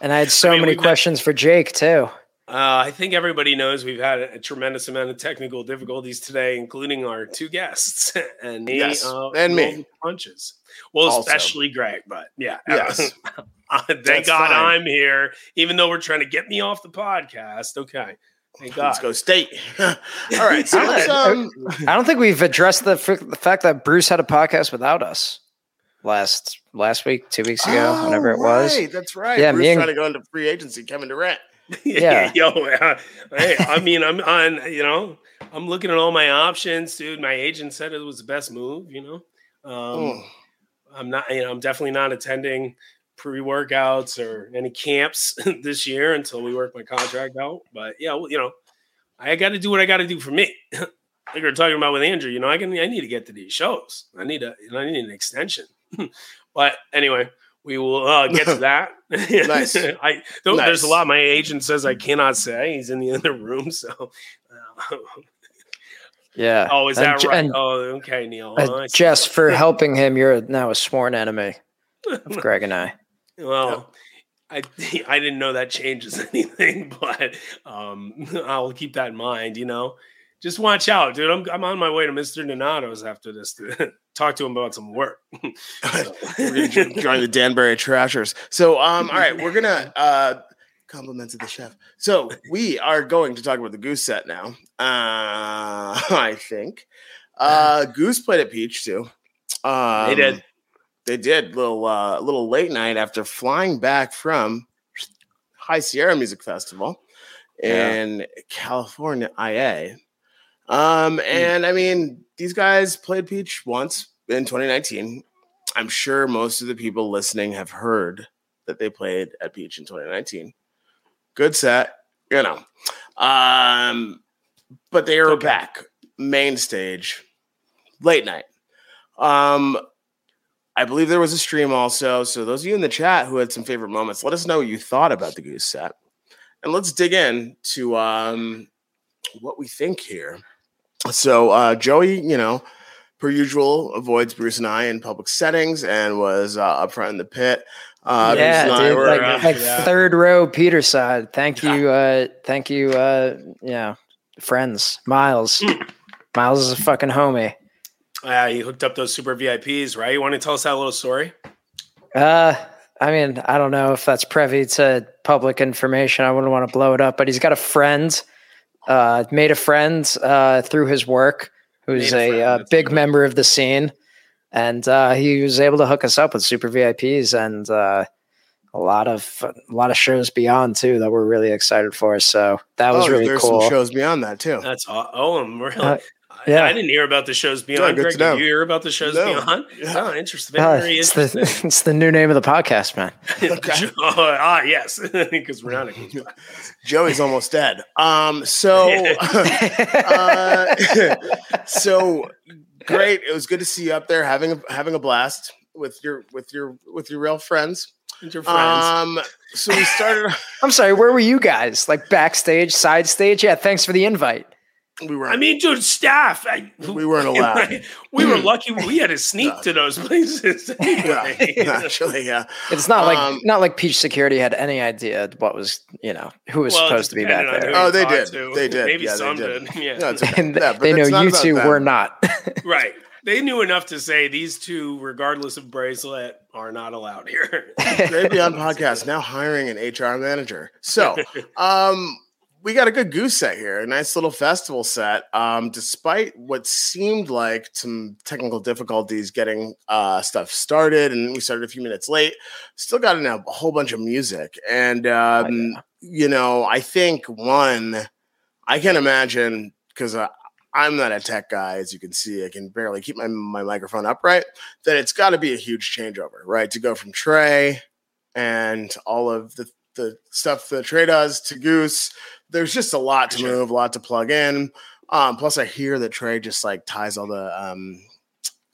Speaker 3: And I had so
Speaker 4: I mean,
Speaker 3: many
Speaker 4: we met-
Speaker 3: questions for Jake too.
Speaker 4: Uh, I think everybody knows we've had a, a tremendous amount of technical difficulties today, including our two guests and me,
Speaker 2: Yes,
Speaker 4: uh,
Speaker 2: and me.
Speaker 4: Punches. Well,
Speaker 2: Also.
Speaker 4: especially Greg, but yeah.
Speaker 2: Yes.
Speaker 4: Uh, thank
Speaker 2: That's
Speaker 4: God
Speaker 2: fine.
Speaker 4: I'm here, even though we're trying to get me off the podcast. Okay. Thank God.
Speaker 2: Let's go state. All right. So let's, um,
Speaker 3: I don't think we've addressed the, f- the fact that Bruce had a podcast without us last last week, two weeks ago, whenever it was.
Speaker 2: Oh, That's right.
Speaker 3: Yeah,
Speaker 2: Bruce
Speaker 3: me and-
Speaker 2: trying to go into free agency. Kevin Durant.
Speaker 3: Yeah.
Speaker 4: Yo, hey, I mean, I'm on, you know, I'm looking at all my options, dude. My agent said it was the best move, you know. Um,
Speaker 2: Mm.
Speaker 4: I'm not, you know, I'm definitely not attending pre workouts or any camps this year until we work my contract out. But yeah, well, you know, I got to do what I got to do for me. like we were talking about with Andrew, you know, I can, I need to get to these shows. I need a, I need an extension. but anyway, we will uh, get to that.
Speaker 2: Nice.
Speaker 4: I though, there's a lot my agent says I cannot say. He's in the other room, so. Uh,
Speaker 3: Yeah.
Speaker 4: oh, is
Speaker 3: And
Speaker 4: that
Speaker 3: J-
Speaker 4: right?
Speaker 3: and,
Speaker 4: oh, okay, Neil.
Speaker 3: uh, Jess, for helping him, you're now a sworn enemy of Greg and I.
Speaker 4: Well, I I didn't know that changes anything, but um, I'll keep that in mind. You know, just watch out, dude. I'm I'm on my way to Mister Donato's after this to talk to him about some work. So-
Speaker 2: We're gonna join the Danbury Trashers. So, um, all right, we're gonna uh, compliments of the chef. So we are going to talk about the Goose set now. Uh, I think uh, Goose played at Peach too. Um,
Speaker 4: They did.
Speaker 2: They did little uh, little late night after flying back from High Sierra Music Festival
Speaker 3: Yeah.
Speaker 2: in California, IA. Um, and I mean, these guys played Peach once in 2019. I'm sure most of the people listening have heard that they played at Peach in 2019. Good set, you know. Um, but they are
Speaker 4: Okay.
Speaker 2: back main stage late night. Um, I believe there was a stream also. So those of you in the chat who had some favorite moments, let us know what you thought about the Goose set, and let's dig in to um, what we think here. So uh, Joey, you know, per usual, avoids Bruce and I in public settings and was uh, up front in the pit. Uh,
Speaker 3: yeah,
Speaker 2: Bruce and I
Speaker 3: dude,
Speaker 2: were,
Speaker 3: like,
Speaker 2: uh,
Speaker 3: like
Speaker 4: yeah.
Speaker 3: third row Peter side. Thank you, uh, thank you, uh, yeah, friends. Miles, Miles is a fucking homie.
Speaker 4: Yeah, you hooked up those super VIPs, right? You want to tell us that little story?
Speaker 3: Uh, I mean, I don't know if that's privy to public information. I wouldn't want to blow it up, but he's got a friend, uh, made a friend uh, through his work, who's
Speaker 4: Made a
Speaker 3: a, uh, big
Speaker 4: good.
Speaker 3: member of the scene, and uh, he was able to hook us up with super VIPs and uh, a lot of a lot of shows beyond too that we're really excited for. So that was
Speaker 2: oh,
Speaker 3: really
Speaker 2: there's
Speaker 3: cool.
Speaker 2: some shows beyond that too.
Speaker 4: That's aw- oh, I'm really. I-
Speaker 3: yeah.
Speaker 4: I, didn't hear about the shows beyond.
Speaker 2: good
Speaker 4: Greg,
Speaker 2: to know.
Speaker 4: did you hear about the shows
Speaker 2: No.
Speaker 4: beyond?
Speaker 2: Yeah.
Speaker 4: Oh, interesting.
Speaker 3: Uh,
Speaker 4: Very
Speaker 3: it's,
Speaker 4: interesting.
Speaker 3: the, it's the new name of the podcast, man.
Speaker 2: Okay.
Speaker 4: oh, ah, yes, because we're not a
Speaker 2: Joey's almost dead. Um, so, uh, so great. It was good to see you up there having a, having a blast with your with your with your real friends.
Speaker 4: Your friends.
Speaker 2: Um, so we started.
Speaker 3: I'm sorry, where were you guys? Like backstage, side stage? Yeah, thanks for the invite.
Speaker 2: We were.
Speaker 4: I mean, dude, staff. I,
Speaker 2: We weren't allowed.
Speaker 4: we were lucky. We had to sneak to those places.
Speaker 2: yeah, actually, yeah.
Speaker 3: It's not like
Speaker 2: Um,
Speaker 3: not like Peach Security had any idea what was you know who was
Speaker 4: Well,
Speaker 3: supposed to be back
Speaker 4: depended
Speaker 3: there.
Speaker 2: Oh, they did.
Speaker 4: to.
Speaker 2: They did.
Speaker 4: Maybe
Speaker 2: Yeah, they
Speaker 4: some
Speaker 2: did.
Speaker 4: did. Yeah.
Speaker 2: No, it's okay.
Speaker 3: and
Speaker 2: Yeah, but
Speaker 3: they know you two
Speaker 2: them.
Speaker 3: were not.
Speaker 4: Right. They knew enough to say these two, regardless of bracelet, are not allowed here.
Speaker 2: Great Beyond Podcast now hiring an HR manager. So, um, we got a good goose set here, a nice little festival set. Um, despite what seemed like some technical difficulties getting uh, stuff started, and we started a few minutes late, still got in a whole bunch of music. And, um, you know, I think one, I can imagine because uh, I'm not a tech guy, as you can see, I can barely keep my, my microphone upright, that it's got to be a huge changeover, right? To go from Trey and all of the, the stuff that Trey does to Goose. There's just a lot to
Speaker 4: Sure.
Speaker 2: move, a lot to plug in. Um, plus, I hear that Trey just like ties all the um,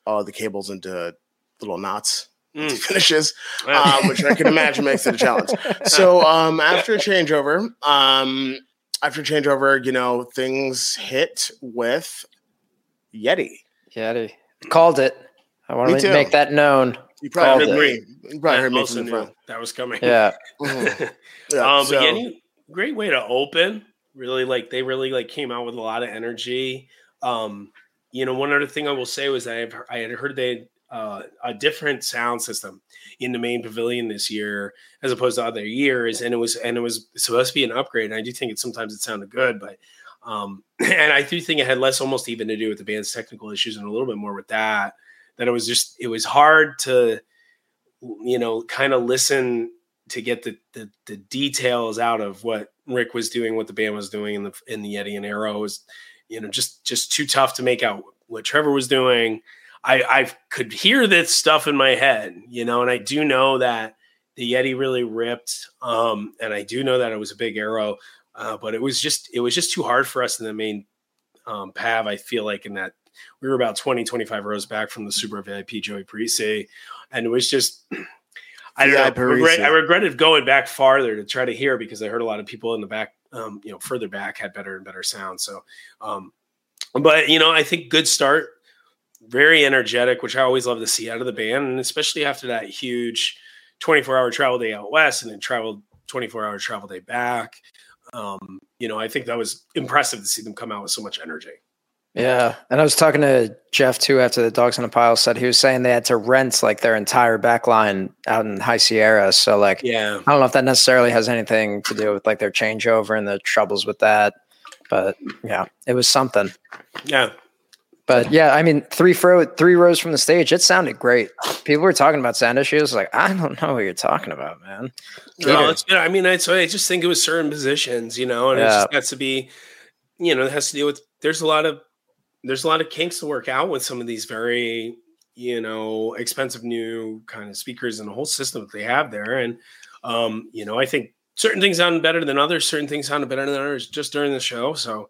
Speaker 2: all the cables into little knots
Speaker 4: Mm.
Speaker 2: to finishes,
Speaker 4: Wow.
Speaker 2: um, which I can imagine makes it a challenge. So um, after a changeover, um, after a changeover, you know, things hit with Yeti.
Speaker 3: Yeti called it. I want to make that known.
Speaker 2: You probably
Speaker 3: Called
Speaker 2: heard
Speaker 4: it.
Speaker 2: me. You probably
Speaker 4: I
Speaker 2: heard me from the
Speaker 4: knew
Speaker 2: front.
Speaker 4: that was coming.
Speaker 3: Yeah,
Speaker 2: Mhm.
Speaker 4: um,
Speaker 2: Yeah,
Speaker 4: but
Speaker 2: so-
Speaker 4: great way to open. Really like they really like came out with a lot of energy. Um, you know, one other thing I will say was I have I had heard they uh, a different sound system in the main pavilion this year as opposed to other years, and it was and it was supposed to be an upgrade. And I do think it sometimes it sounded good, but um, and I do think it had less almost even to do with the band's technical issues and a little bit more with that. That it was just it was hard to you know kind of listen to get the, the, the details out of what Rick was doing, what the band was doing in the in the Yeti and Arrow was, you know, just just too tough to make out what Trevor was doing. I I could hear this stuff in my head, you know, and I do know that the Yeti really ripped, um, and I do know that it was a big arrow, uh, but it was just it was just too hard for us in the main um, Pav. I feel like in that we were about 20, 25 rows back from the Super VIP Joey Parisi, and it was just I don't
Speaker 2: Yeah,
Speaker 4: know. Regret, I regretted going back farther to try to hear because I heard a lot of people in the back, um, you know, further back had better and better sound. So, um, but you know, I think good start, very energetic, which I always love to see out of the band, and especially after that huge 24 hour travel day out west and then traveled 24 hour travel day back. Um, you know, I think that was impressive to see them come out with so much energy.
Speaker 3: Yeah, and I was talking to Jeff too after the Dogs in a Pile said he was saying they had to rent like their entire back line out in High Sierra. So like
Speaker 4: Yeah.
Speaker 3: I don't know if that necessarily has anything to do with like their changeover and the troubles with that, but yeah, it was something.
Speaker 4: Yeah.
Speaker 3: But yeah, I mean, three fro- three rows from the stage, it sounded great. People were talking about sound issues. Like, I don't know what you're talking about, man.
Speaker 4: No,
Speaker 3: Peter.
Speaker 4: it's good. I mean, I, so I just think it was certain positions, you know, and it just has to be, you know, it has to deal with. There's a lot of there's a lot of kinks to work out with some of these very, you know, expensive new kind of speakers and the whole system that they have there. And um, you know, I think certain things sound better than others. Certain things sounded better than others just during the show. So,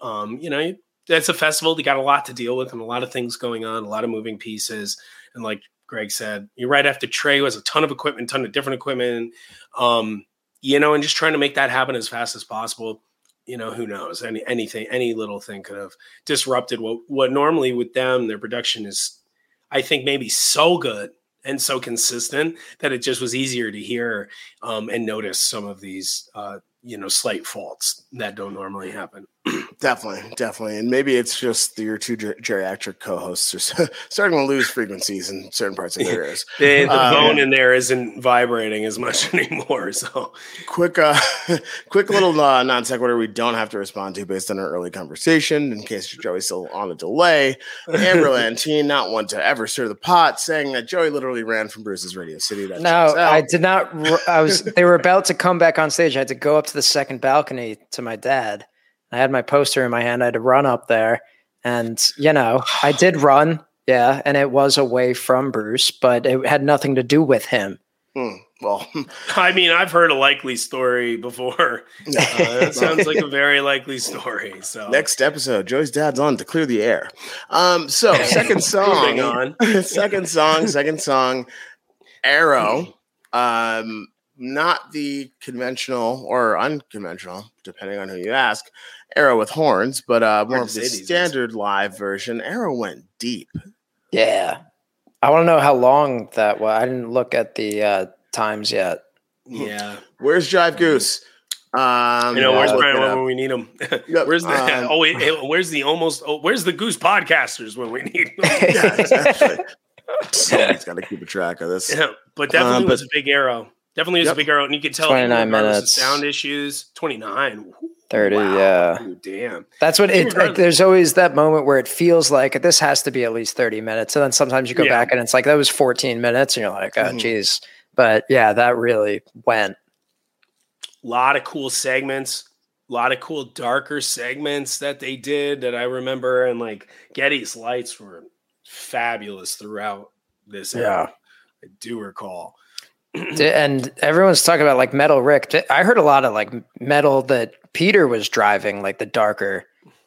Speaker 4: um, you know, that's a festival. They got a lot to deal with and a lot of things going on, a lot of moving pieces. And like Greg said, you're right after Trey was a ton of equipment, ton of different equipment. Um, you know, and just trying to make that happen as fast as possible. You know, who knows? Any anything, any little thing could have disrupted what what normally with them, their production is, I think, maybe so good and so consistent that it just was easier to hear um, and notice some of these, uh, you know, slight faults that don't normally happen.
Speaker 2: Definitely, definitely, and maybe it's just your two ger- geriatric co-hosts are starting to lose frequencies in certain parts of their ears.
Speaker 4: The, the
Speaker 2: Um,
Speaker 4: bone in there isn't vibrating as much anymore. So
Speaker 2: quick, uh, quick little uh, non sequitur we don't have to respond to based on our early conversation. In case Joey's still on a delay, Amber Lantine, not one to ever stir the pot, saying that Joey literally ran from Bruce's Radio City. That
Speaker 3: No. I did not. r- I was. They were about to come back on stage. I had to go up to the second balcony to my dad. I had my poster in my hand. I had to run up there, and you know, I did run. Yeah, and it was away from Bruce, but it had nothing to do with him.
Speaker 2: Hmm, well,
Speaker 4: I mean, I've heard a likely story before. Uh, that sounds like a very likely story. So
Speaker 2: next episode, Joey's dad's on to clear the air. Um, so second song,
Speaker 4: Moving on.
Speaker 2: second song, second song, Arrow. Um, not the conventional or unconventional, depending on who you ask, Arrow with horns, but uh, more of the
Speaker 4: say these
Speaker 2: standard live version. Arrow went deep.
Speaker 3: Yeah, I want to know how long that was. I didn't look at the uh, times yet.
Speaker 4: yeah,
Speaker 2: Where's Jive Goose? Um,
Speaker 4: you know, where's
Speaker 2: I'll
Speaker 4: Brian when we need him?
Speaker 2: Yep,
Speaker 4: where's the
Speaker 2: um,
Speaker 4: oh wait, hey, where's the almost oh, where's the Goose podcasters when we need them?
Speaker 2: yeah, exactly. Somebody's got to keep a track of this.
Speaker 4: Yeah, but definitely
Speaker 2: Um,
Speaker 4: was a big arrow. Definitely was
Speaker 2: Yep.
Speaker 4: a big arrow, and you can tell
Speaker 3: 29 minutes.
Speaker 4: sound issues. Twenty nine,
Speaker 3: 30, yeah.
Speaker 4: Ooh, damn.
Speaker 3: That's what it.
Speaker 4: Regardless-
Speaker 3: there's always that moment where it feels like this has to be at least 30 minutes, and then sometimes you go
Speaker 4: Yeah.
Speaker 3: back and it's like that was 14 minutes, and you're like, oh,
Speaker 2: Mhm.
Speaker 3: geez. But yeah, that really went.
Speaker 4: A lot of cool segments, a lot of cool darker segments that they did that I remember, and like Getty's lights were fabulous throughout this. era. I do recall.
Speaker 3: And everyone's talking about like metal Rick. I heard a lot of like metal that Peter was driving, like the darker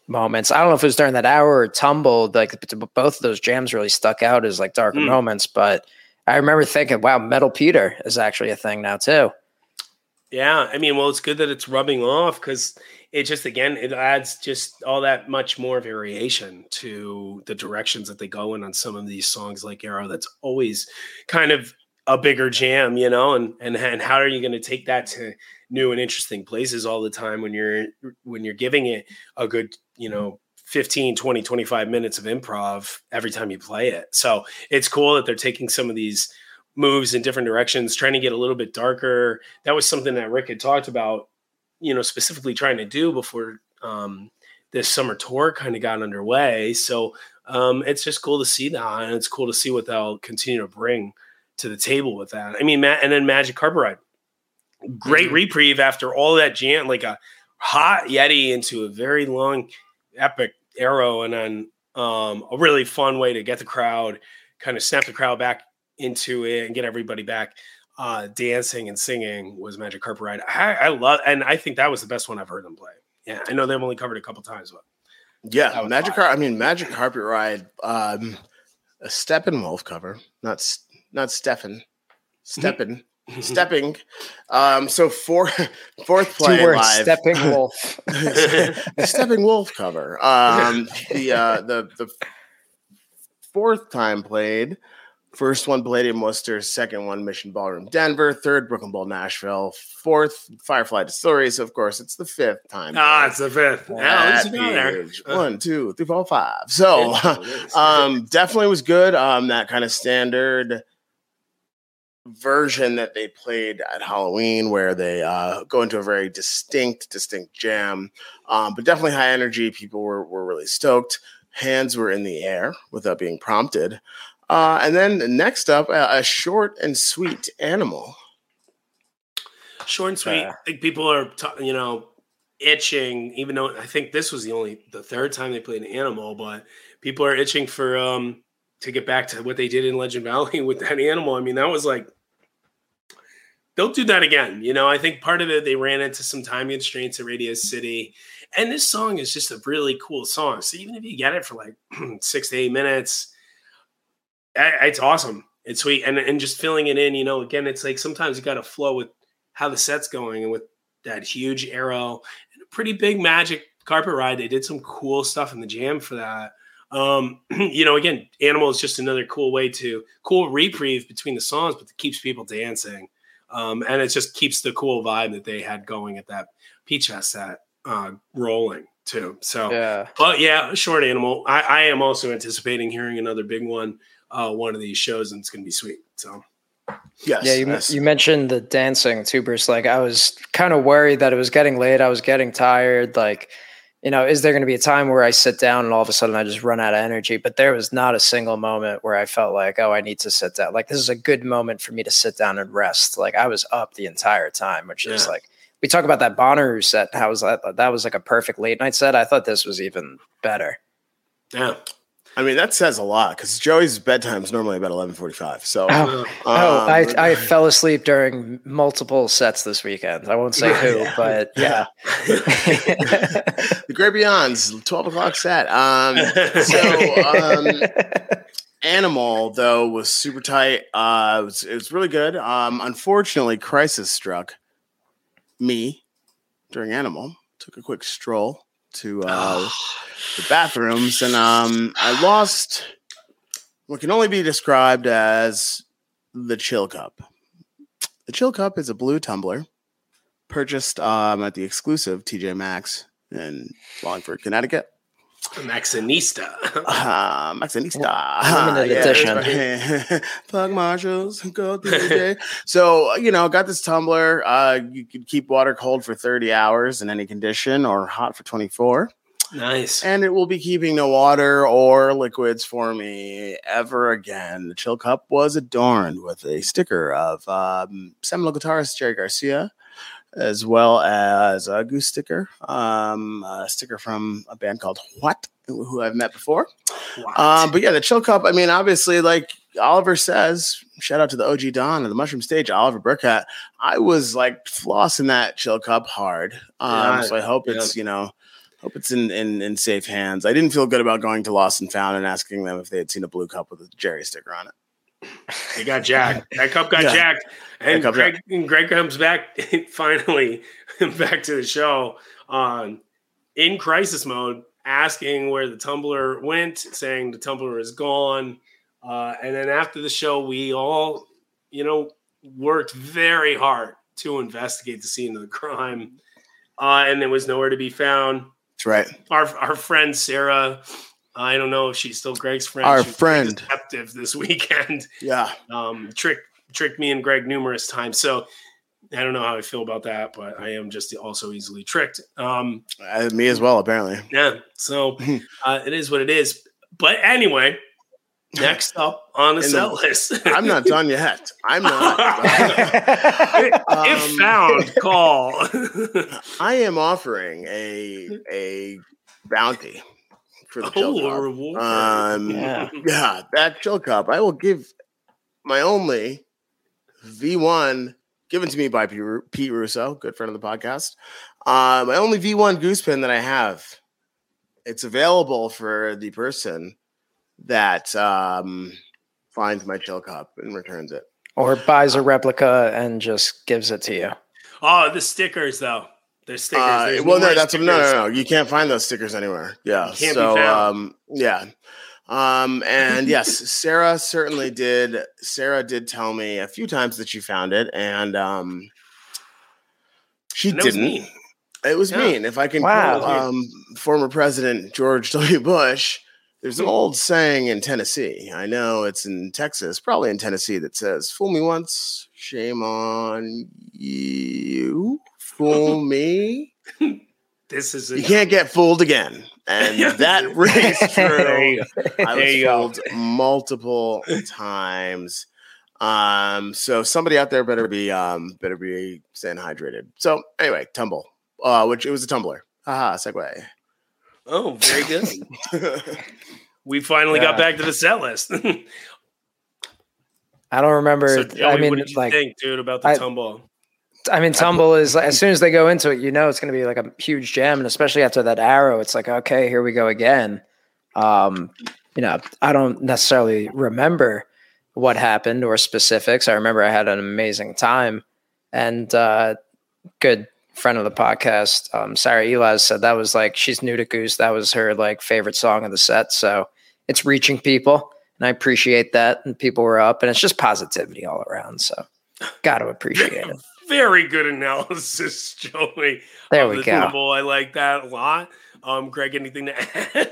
Speaker 3: moments. I don't know if it was during that Arrow or tumbled. Like both of those jams really stuck out as like darker
Speaker 4: Mm.
Speaker 3: moments. But I remember thinking, wow, metal Peter is actually a thing now too.
Speaker 4: Yeah, I mean, well, it's good that it's rubbing off because it just again it adds just all that much more variation to the directions that they go in on some of these songs like Arrow. That's always kind of a bigger jam, you know, and and and how are you going to take that to new and interesting places all the time when you're when you're giving it a good, you know, 15, 20, 25 minutes of improv every time you play it. So it's cool that they're taking some of these moves in different directions, trying to get a little bit darker. That was something that Rick had talked about, you know, specifically trying to do before um, this summer tour kind of got underway. So um, it's just cool to see that, and it's cool to see what they'll continue to bring to the table with that. I mean, Matt, and then Magic Carpet Ride, great mm-hmm. reprieve after all that jam, like a Hot Tea into a very long, epic arrow, and then um, a really fun way to get the crowd, kind of snap the crowd back into it and get everybody back uh, dancing and singing was Magic Carpet Ride. I, I, love, and I think that was the best one I've heard them play. Yeah, I know they've only covered a couple times, but
Speaker 2: yeah, Magic Carpet. I mean, Magic Carpet Ride, um, a Steppenwolf cover, not not Stefan, Steppen. stepping. Um, so four, fourth play
Speaker 3: Two words,
Speaker 2: live.
Speaker 3: Stepping Wolf.
Speaker 2: stepping Wolf cover. Um, the uh, the the fourth time played First one, Palladium Worcester. Second one, Mission Ballroom Denver. Third, Brooklyn Bowl Nashville. Fourth, Firefly Distilleries. Of course, it's the fifth time.
Speaker 4: Ah, it's the fifth. Yeah,
Speaker 2: One, two, three, four, five. So, um, definitely was good. Um, that kind of standard version that they played at Hulaween, where they uh, go into a very distinct, distinct jam. Um, but definitely high energy. People were were really stoked. Hands were in the air without being prompted. Uh, and then next up, a, a, short and sweet animal.
Speaker 4: Short and sweet. Uh, I think people are, t- you know, itching. Even though I think this was the only the third time they played an animal, but people are itching for um to get back to what they did in Legend Valley with that animal. I mean, that was like they'll do that again. You know, I think part of it they ran into some time constraints at Radio City, and this song is just a really cool song. So even if you get it for like six to eight minutes it's awesome. It's sweet, and and just filling it in. You know, again, it's like sometimes you got to flow with how the set's going, and with that huge arrow and a pretty big magic carpet ride. They did some cool stuff in the jam for that. Um, you know, again, Animal is just another cool way to cool reprieve between the songs, but it keeps people dancing. Um, and it just keeps the cool vibe that they had going at that Peach Fest set uh, rolling too. So,
Speaker 3: yeah.
Speaker 4: but yeah, short animal. I, I am also anticipating hearing another big one uh, one of these shows, and it's going to be sweet. So.
Speaker 3: Yes. Yeah, you, yes. you mentioned the dancing too, Bruce. Like I was kind of worried that it was getting late. I was getting tired. Like, you know, is there going to be a time where I sit down and all of a sudden I just run out of energy? But there was not a single moment where I felt like, oh, I need to sit down. Like this is a good moment for me to sit down and rest. Like I was up the entire time, which yeah. is like we talk about that Bonner set. How was that? That was like a perfect late night set. I thought this was even better.
Speaker 4: Yeah.
Speaker 2: I mean, that says a lot because Joey's bedtime is normally about eleven forty-five. So,
Speaker 3: oh, um, oh I, I fell asleep during multiple sets this weekend. I won't say who, yeah. but yeah.
Speaker 2: the Great Beyond's twelve o'clock set. Um, so, um, Animal though was super tight. Uh, it was, it was really good. Um, unfortunately, crisis struck me during Animal. Took a quick stroll to uh, the bathrooms, and um, I lost what can only be described as the Chill Cup. The Chill Cup is a blue tumbler purchased um, at the exclusive TJ Maxx in Wallingford, Connecticut.
Speaker 4: Maxxinista.
Speaker 2: Uh, Maxxinista.
Speaker 3: Limited edition.
Speaker 2: Plug Marshalls. Go through the day. So, you know, got this tumbler. Uh, you could keep water cold for 30 hours in any condition or hot for 24.
Speaker 4: Nice.
Speaker 2: And it will be keeping no water or liquids for me ever again. The chill cup was adorned with a sticker of um, seminal guitarist Jerry Garcia, as well as a goose sticker, um, a sticker from a band called What, who I've met before. Um, but yeah, the chill cup. I mean, obviously, like Oliver says, shout out to the OG Don of the Mushroom Stage, Oliver Burkett. I was like flossing that chill cup hard. Um, yeah, so I hope yeah. it's you know Hope it's in, in, in safe hands. I didn't feel good about going to Lost and Found and asking them if they had seen a blue cup with a Jerry sticker on it.
Speaker 4: They got jacked. That cup got yeah. jacked, and Greg, jacked. Greg comes back finally back to the show on in crisis mode, asking where the tumbler went, saying the tumbler is gone. Uh, and then after the show, we all you know, worked very hard to investigate the scene of the crime, uh, and it was nowhere to be found.
Speaker 2: That's right.
Speaker 4: Our our friend Sarah, I don't know if she's still Greg's friend.
Speaker 2: Our friend.
Speaker 4: deceptive this weekend.
Speaker 2: Yeah.
Speaker 4: Um, tricked tricked me and Greg numerous times. So I don't know how I feel about that, but I am just also easily tricked. Um,
Speaker 2: Uh, me as well, apparently.
Speaker 4: yeah, so uh, it is what it is. But anyway, next up on the set list,
Speaker 2: I'm not done yet. I'm not.
Speaker 4: if
Speaker 2: Um,
Speaker 4: found, call.
Speaker 2: I am offering a a bounty for the chill
Speaker 4: oh, a
Speaker 2: cup.
Speaker 4: reward.
Speaker 2: Um,
Speaker 3: Yeah.
Speaker 2: yeah, that chill cup. I will give my only V1 given to me by Pete Russo, good friend of the podcast. Uh, my only V1 goose pin that I have. It's available for the person that um, finds my chill cup and returns it.
Speaker 3: or buys a replica and just gives it to you.
Speaker 4: oh, the stickers though. The stickers.
Speaker 2: Uh,
Speaker 4: There's
Speaker 2: well, no,
Speaker 4: more
Speaker 2: that's no, no, no. You can't find those stickers anywhere. Yeah.
Speaker 4: Can't be
Speaker 2: so,
Speaker 4: found.
Speaker 2: um, yeah. Um, and yes, Sarah certainly did. Sarah did tell me a few times that she found it, and um, she
Speaker 4: And
Speaker 2: didn't.
Speaker 4: mean.
Speaker 2: It was
Speaker 4: Yeah.
Speaker 2: mean. If I can
Speaker 3: Wow.
Speaker 2: quote um, former President George W. Bush, there's an old saying in Tennessee. I know it's in Texas, probably in Tennessee, that says, "Fool me once, shame on you. Fool me."
Speaker 4: This is a,
Speaker 2: You can't get fooled again. And that rings
Speaker 4: There
Speaker 2: true. I
Speaker 4: There
Speaker 2: was
Speaker 4: you go.
Speaker 2: fooled multiple times. Um, so somebody out there better be um better be staying hydrated. So anyway, tumble. Uh, which it was a tumbler. Haha, segue.
Speaker 4: Oh, very good. we finally got back to the set list.
Speaker 3: I don't remember.
Speaker 4: Joey,
Speaker 3: I mean,
Speaker 4: what did you
Speaker 3: like,
Speaker 4: think, dude, about the
Speaker 3: I-
Speaker 4: tumble?
Speaker 3: I mean, tumble is as soon as they go into it, you know, it's going to be like a huge jam, and especially after that arrow, it's like, okay, here we go again. Um, you know, I don't necessarily remember what happened or specifics. I remember I had an amazing time, and uh, good friend of the podcast, um, Sarah Elias, said that was like she's new to Goose. That was her like favorite song of the set. So it's reaching people, and I appreciate that. And people were up, and it's just positivity all around. So got to appreciate it.
Speaker 4: Very good analysis, Joey.
Speaker 3: There we
Speaker 4: the
Speaker 3: go.
Speaker 4: Tumble. I like that a lot. Um, Greg, anything to add?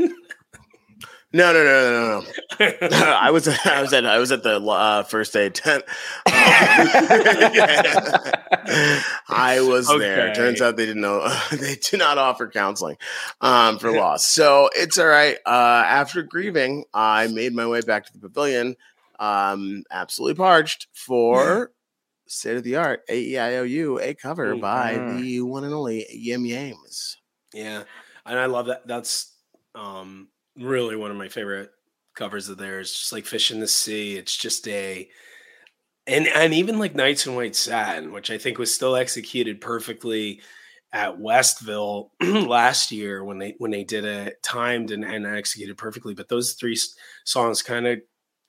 Speaker 2: No, no, no, no, no, no. I was I was at I was at the uh, first aid tent. Um, I was there. Turns out they didn't know they do not offer counseling um, for loss. So it's all right. Uh, after grieving, I made my way back to the pavilion, um, absolutely parched for state of the art E AEIOU, a cover by
Speaker 3: Mhm.
Speaker 2: the one and only Yim Yames.
Speaker 4: yeah, and I love that. That's um, really one of my favorite covers of theirs. Just like Fish in the Sea. It's just a and and even like Nights in White Satin, which I think was still executed perfectly at Westville last year when they when they did it timed and, and executed perfectly. But those three songs kind of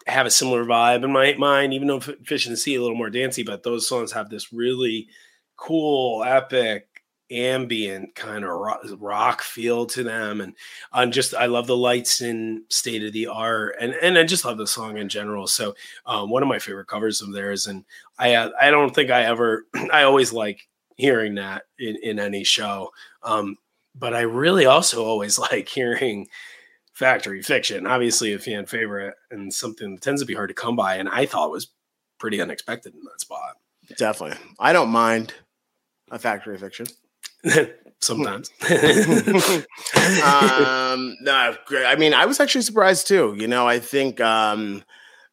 Speaker 4: have a similar vibe in my mind, even though Fish the Sea a little more dancey, but those songs have this really cool, epic, ambient kind of rock, feel to them. And I'm just I love the lights in state of the art, and and I just love the song in general. So um, one of my favorite covers of theirs, and I uh, I don't think I ever I always like hearing that in in any show, um, but I really also always like hearing Factory Fiction. Obviously, a fan favorite and something that tends to be hard to come by, and I thought was pretty unexpected in that spot.
Speaker 2: Definitely, I don't mind a factory fiction.
Speaker 4: Sometimes.
Speaker 2: um, no, great. I mean, I was actually surprised too. You know, I think um,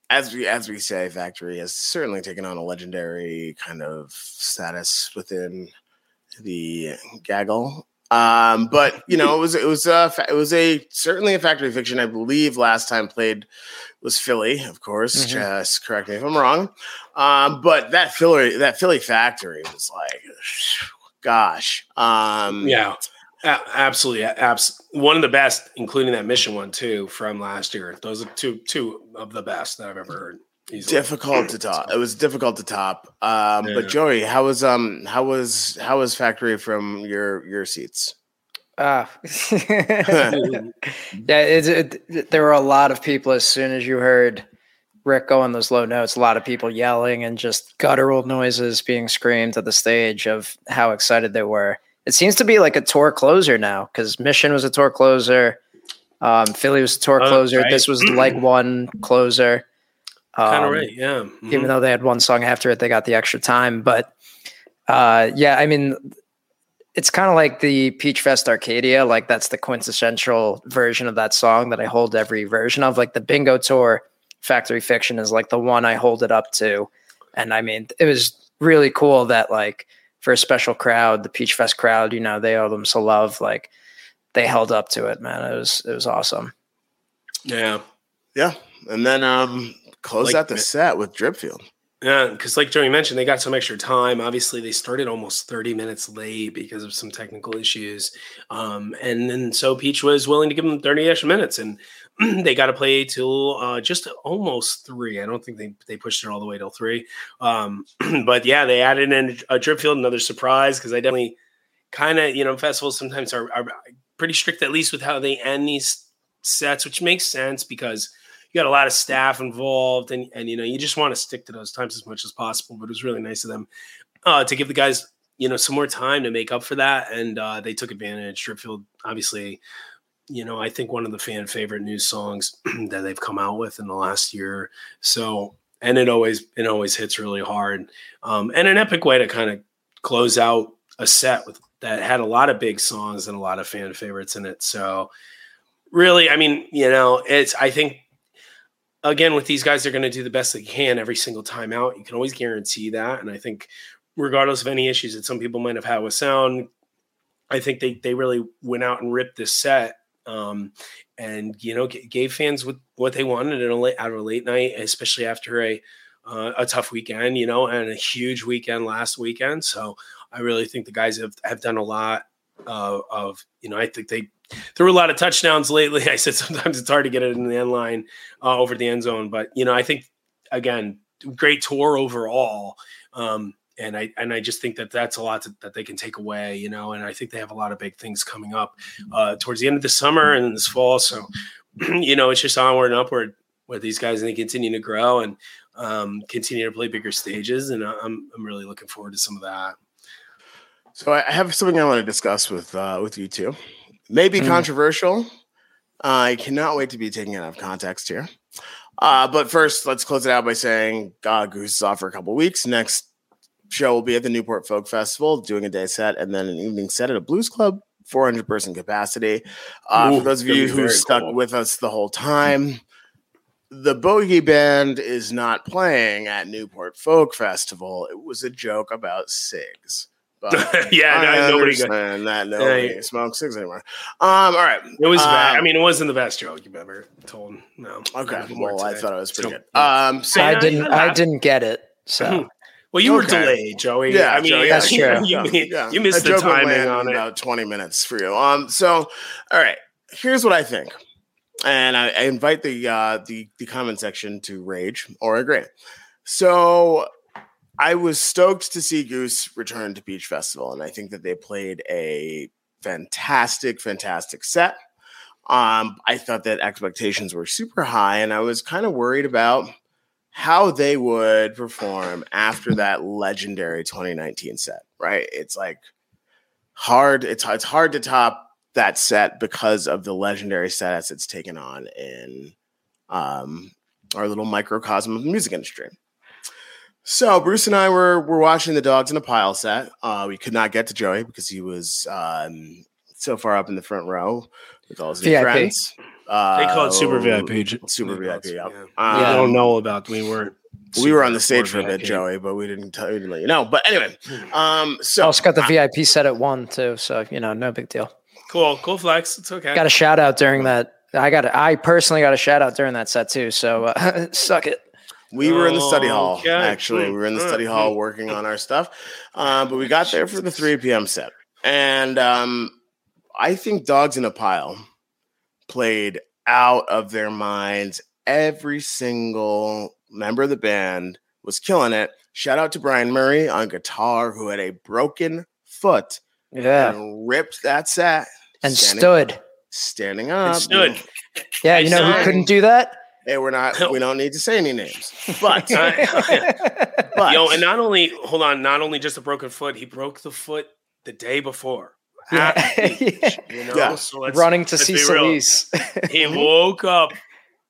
Speaker 2: as we as we say, Factory has certainly taken on a legendary kind of status within the gaggle. Um, but you know, it was it was a it was a certainly a Factory Fiction. I believe last time played was Philly, of course.
Speaker 3: Mhm.
Speaker 2: Just correct me if I'm wrong. Um, but that Philly that Philly Factory was like, gosh, um,
Speaker 4: Yeah, a- absolutely. Abs- one of the best, including that mission one too from last year. Those are two two of the best that I've ever heard. Easily.
Speaker 2: difficult to top. It was difficult to top. Um,
Speaker 4: Yeah.
Speaker 2: But Joey, how was um how was how was factory from your your seats?
Speaker 3: Ah. yeah, it, it, there were a lot of people as soon as you heard Rick going those low notes, a lot of people yelling and just guttural noises being screamed at the stage of how excited they were. It seems to be like a tour closer now because Mission was a tour closer. Um, Philly was a tour
Speaker 4: Oh,
Speaker 3: closer.
Speaker 4: right.
Speaker 3: This was like one closer.
Speaker 4: Kind of
Speaker 3: Um,
Speaker 4: right. Yeah.
Speaker 3: even
Speaker 4: Mhm.
Speaker 3: though they had one song after it, they got the extra time. But uh, yeah, I mean, it's kind of like the Peach Fest Arcadia. Like that's the quintessential version of that song that I hold every version of. Like the Bingo Tour Factory Fiction is like the one I hold it up to. And I mean, it was really cool that like for a special crowd, the Peach Fest crowd, you know, they owe them some love. Like they held up to it, man. It was it was awesome.
Speaker 4: Yeah.
Speaker 2: Yeah. And then um close
Speaker 4: Like
Speaker 2: out the set with Dripfield.
Speaker 4: Yeah, because like Joey mentioned, they got some extra time. Obviously, they started almost 30 minutes late because of some technical issues. Um, and then so Peach was willing to give them 30 extra minutes, and they got to play till uh, just almost three. I don't think they, they pushed it all the way till three. Um, but yeah, they added in a Dripfield, another surprise, because I definitely kind of, you know, festivals sometimes are, are pretty strict, at least with how they end these sets, which makes sense because you got a lot of staff involved and, and you know you just want to stick to those times as much as possible but it was really nice of them uh, to give the guys you know some more time to make up for that and uh, they took advantage. Dripfield obviously you know i think one of the fan favorite news songs that they've come out with in the last year. So and it always it always hits really hard. Um, and an epic way to kind of close out a set with that had a lot of big songs and a lot of fan favorites in it. So really i mean you know it's i think again with these guys they're going to do the best they can every single time out. You can always guarantee that and i think regardless of any issues that some people might have had with sound i think they they really went out and ripped this set um, and you know g- gave fans what what they wanted in a late, out of a late night especially after a uh, a tough weekend you know and a huge weekend last weekend. So i really think the guys have have done a lot uh, of you know i think they threw a lot of touchdowns lately. I said sometimes it's hard to get it in the end line uh, over the end zone, but you know, I think again, great tour overall. Um, and I and I just think that that's a lot to, that they can take away, you know. And I think they have a lot of big things coming up uh, towards the end of the summer and this fall. So, you know, it's just onward and upward with these guys, and they continue to grow and um, continue to play bigger stages. And I'm I'm really looking forward to some of that.
Speaker 2: So I have something I want to discuss with uh, with you two. Maybe
Speaker 3: Mm.
Speaker 2: controversial. I cannot wait to be taken out of context here. Uh, but first, let's close it out by saying uh, Goose is off for a couple weeks. Next show will be at the Newport Folk Festival, doing a day set and then an evening set at a blues club, 400 person capacity. Uh,
Speaker 4: Ooh,
Speaker 2: for those of you who stuck
Speaker 4: cool.
Speaker 2: with us the whole time, the Bogey Band is not playing at Newport Folk Festival. It was a joke about SIGs. But
Speaker 4: yeah,
Speaker 2: I
Speaker 4: no, nobody. Got,
Speaker 2: understand that nobody
Speaker 4: Yeah.
Speaker 2: smokes cigs anymore. Um, all right.
Speaker 4: it was bad. I
Speaker 2: Um,
Speaker 4: mean, it wasn't the best joke you've ever told. No.
Speaker 2: Okay.
Speaker 4: Not
Speaker 2: Well, I thought it was pretty
Speaker 4: So,
Speaker 2: good. Um, so
Speaker 3: I
Speaker 4: Yeah,
Speaker 3: didn't
Speaker 4: yeah.
Speaker 3: I didn't get it. So
Speaker 4: Well, you were delayed, Joey.
Speaker 2: yeah,
Speaker 4: I mean,
Speaker 2: Joe, yeah,
Speaker 3: That's
Speaker 4: you,
Speaker 3: true.
Speaker 4: You,
Speaker 2: Yeah, yeah.
Speaker 4: you missed
Speaker 2: That
Speaker 4: the
Speaker 2: joke would
Speaker 4: timing on it.
Speaker 2: About twenty minutes for you. Um. So, all right. Here's what I think, and I, I invite the uh, the the comment section to rage or agree. So, I was stoked to see Goose return to Peach Festival, and I think that they played a fantastic, fantastic set. Um, I thought that expectations were super high, and I was kind of worried about how they would perform after that legendary 2019 set. Right? It's like hard. It's it's hard to top that set because of the legendary status it's taken on in um, our little microcosm of the music industry. So Bruce and I were were watching the Dogs in a Pile set. Uh, we could not get to Joey because he was um, so far up in the front row with all his new
Speaker 3: VIP.
Speaker 2: friends. Uh,
Speaker 4: They call it super VIP.
Speaker 2: Super VIP.
Speaker 4: it-
Speaker 2: Yeah.
Speaker 4: yeah.
Speaker 2: Um,
Speaker 4: we don't know about. We weren't.
Speaker 2: we were on the stage for a bit, Joey, but we didn't tell we didn't let you know. But anyway, um,
Speaker 3: I
Speaker 2: so
Speaker 3: also got the VIP set at one too. So you know, no big deal.
Speaker 4: Cool, cool flex. It's okay.
Speaker 3: Got a shout out during that. I got. I personally got a shout out during that set too. So uh, suck it.
Speaker 2: We were in the study hall.
Speaker 4: Okay.
Speaker 2: Actually, we were in the study hall working on our stuff, uh, but we got there for the three p.m. set, and um, I think Dogs in a Pile played out of their minds. Every single member of the band was killing it. Shout out to Brian Murray on guitar, who had a broken foot
Speaker 3: Yeah,
Speaker 2: and ripped that set
Speaker 3: and
Speaker 2: standing-
Speaker 3: stood.
Speaker 2: standing up.
Speaker 4: stood.
Speaker 3: Yeah, you know
Speaker 4: saw
Speaker 3: who couldn't do that?
Speaker 2: Hey, we're not. We don't need to say any names, but
Speaker 4: Uh,
Speaker 2: but
Speaker 4: Yo, and not only hold on, not only just a broken foot, he broke the foot the day before. at the beach, you know,
Speaker 2: Yeah.
Speaker 4: so
Speaker 3: Running to
Speaker 4: let's
Speaker 3: see. Solis.
Speaker 4: He woke up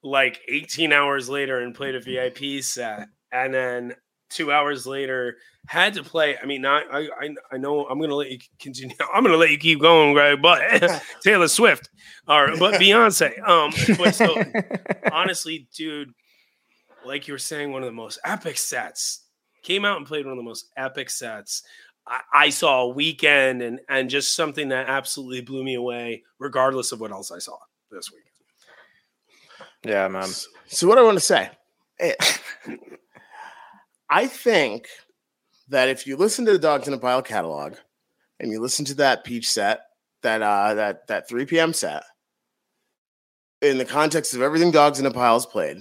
Speaker 4: like 18 hours later and played a VIP set, and then two hours later had to play. I mean, not I I, I know I'm gonna let you continue. I'm gonna let you keep going, Greg, but Taylor Swift or but Beyonce. Um, but so honestly, dude, like you were saying, one of the most epic sets came out and played one of the most epic sets. I, I saw a weekend and and just something that absolutely blew me away, regardless of what else I saw this week.
Speaker 3: yeah, man.
Speaker 2: So what I want to say, eh, I think that if you listen to the Dogs in a Pile catalog and you listen to that Peach set, that uh that that 3 p.m. set, in the context of everything Dogs in a Pile has played,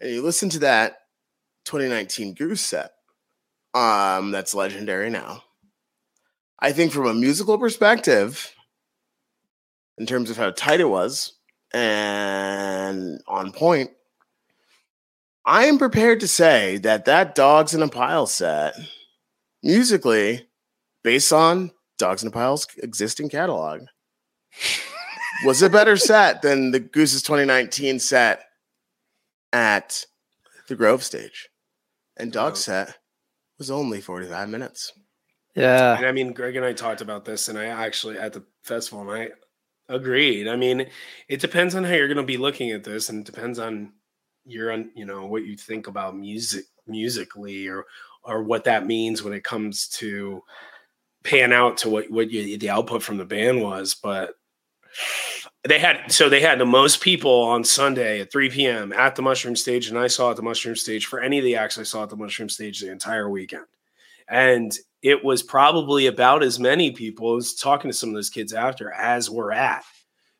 Speaker 2: and you listen to that 2019 Goose set, um, that's legendary now. I think from a musical perspective, in terms of how tight it was and on point, I am prepared to say that that Dogs in a Pile set, musically, based on Dogs in a Pile's existing catalog, was a better set than the Goose's 2019 set at the Grove stage. And Dog set was only 45 minutes.
Speaker 3: Yeah.
Speaker 4: And I mean, Greg and I talked about this, and I actually at the festival, and I agreed. I mean, it depends on how you're going to be looking at this, and it depends on your, un- you know, what you think about music musically, or or what that means when it comes to pan out to what what you, the output from the band was. But they had so they had the most people on Sunday at 3 p.m. at the Mushroom Stage, and I saw at the Mushroom Stage for any of the acts I saw at the Mushroom Stage the entire weekend, and it was probably about as many people. I was talking to some of those kids after as were at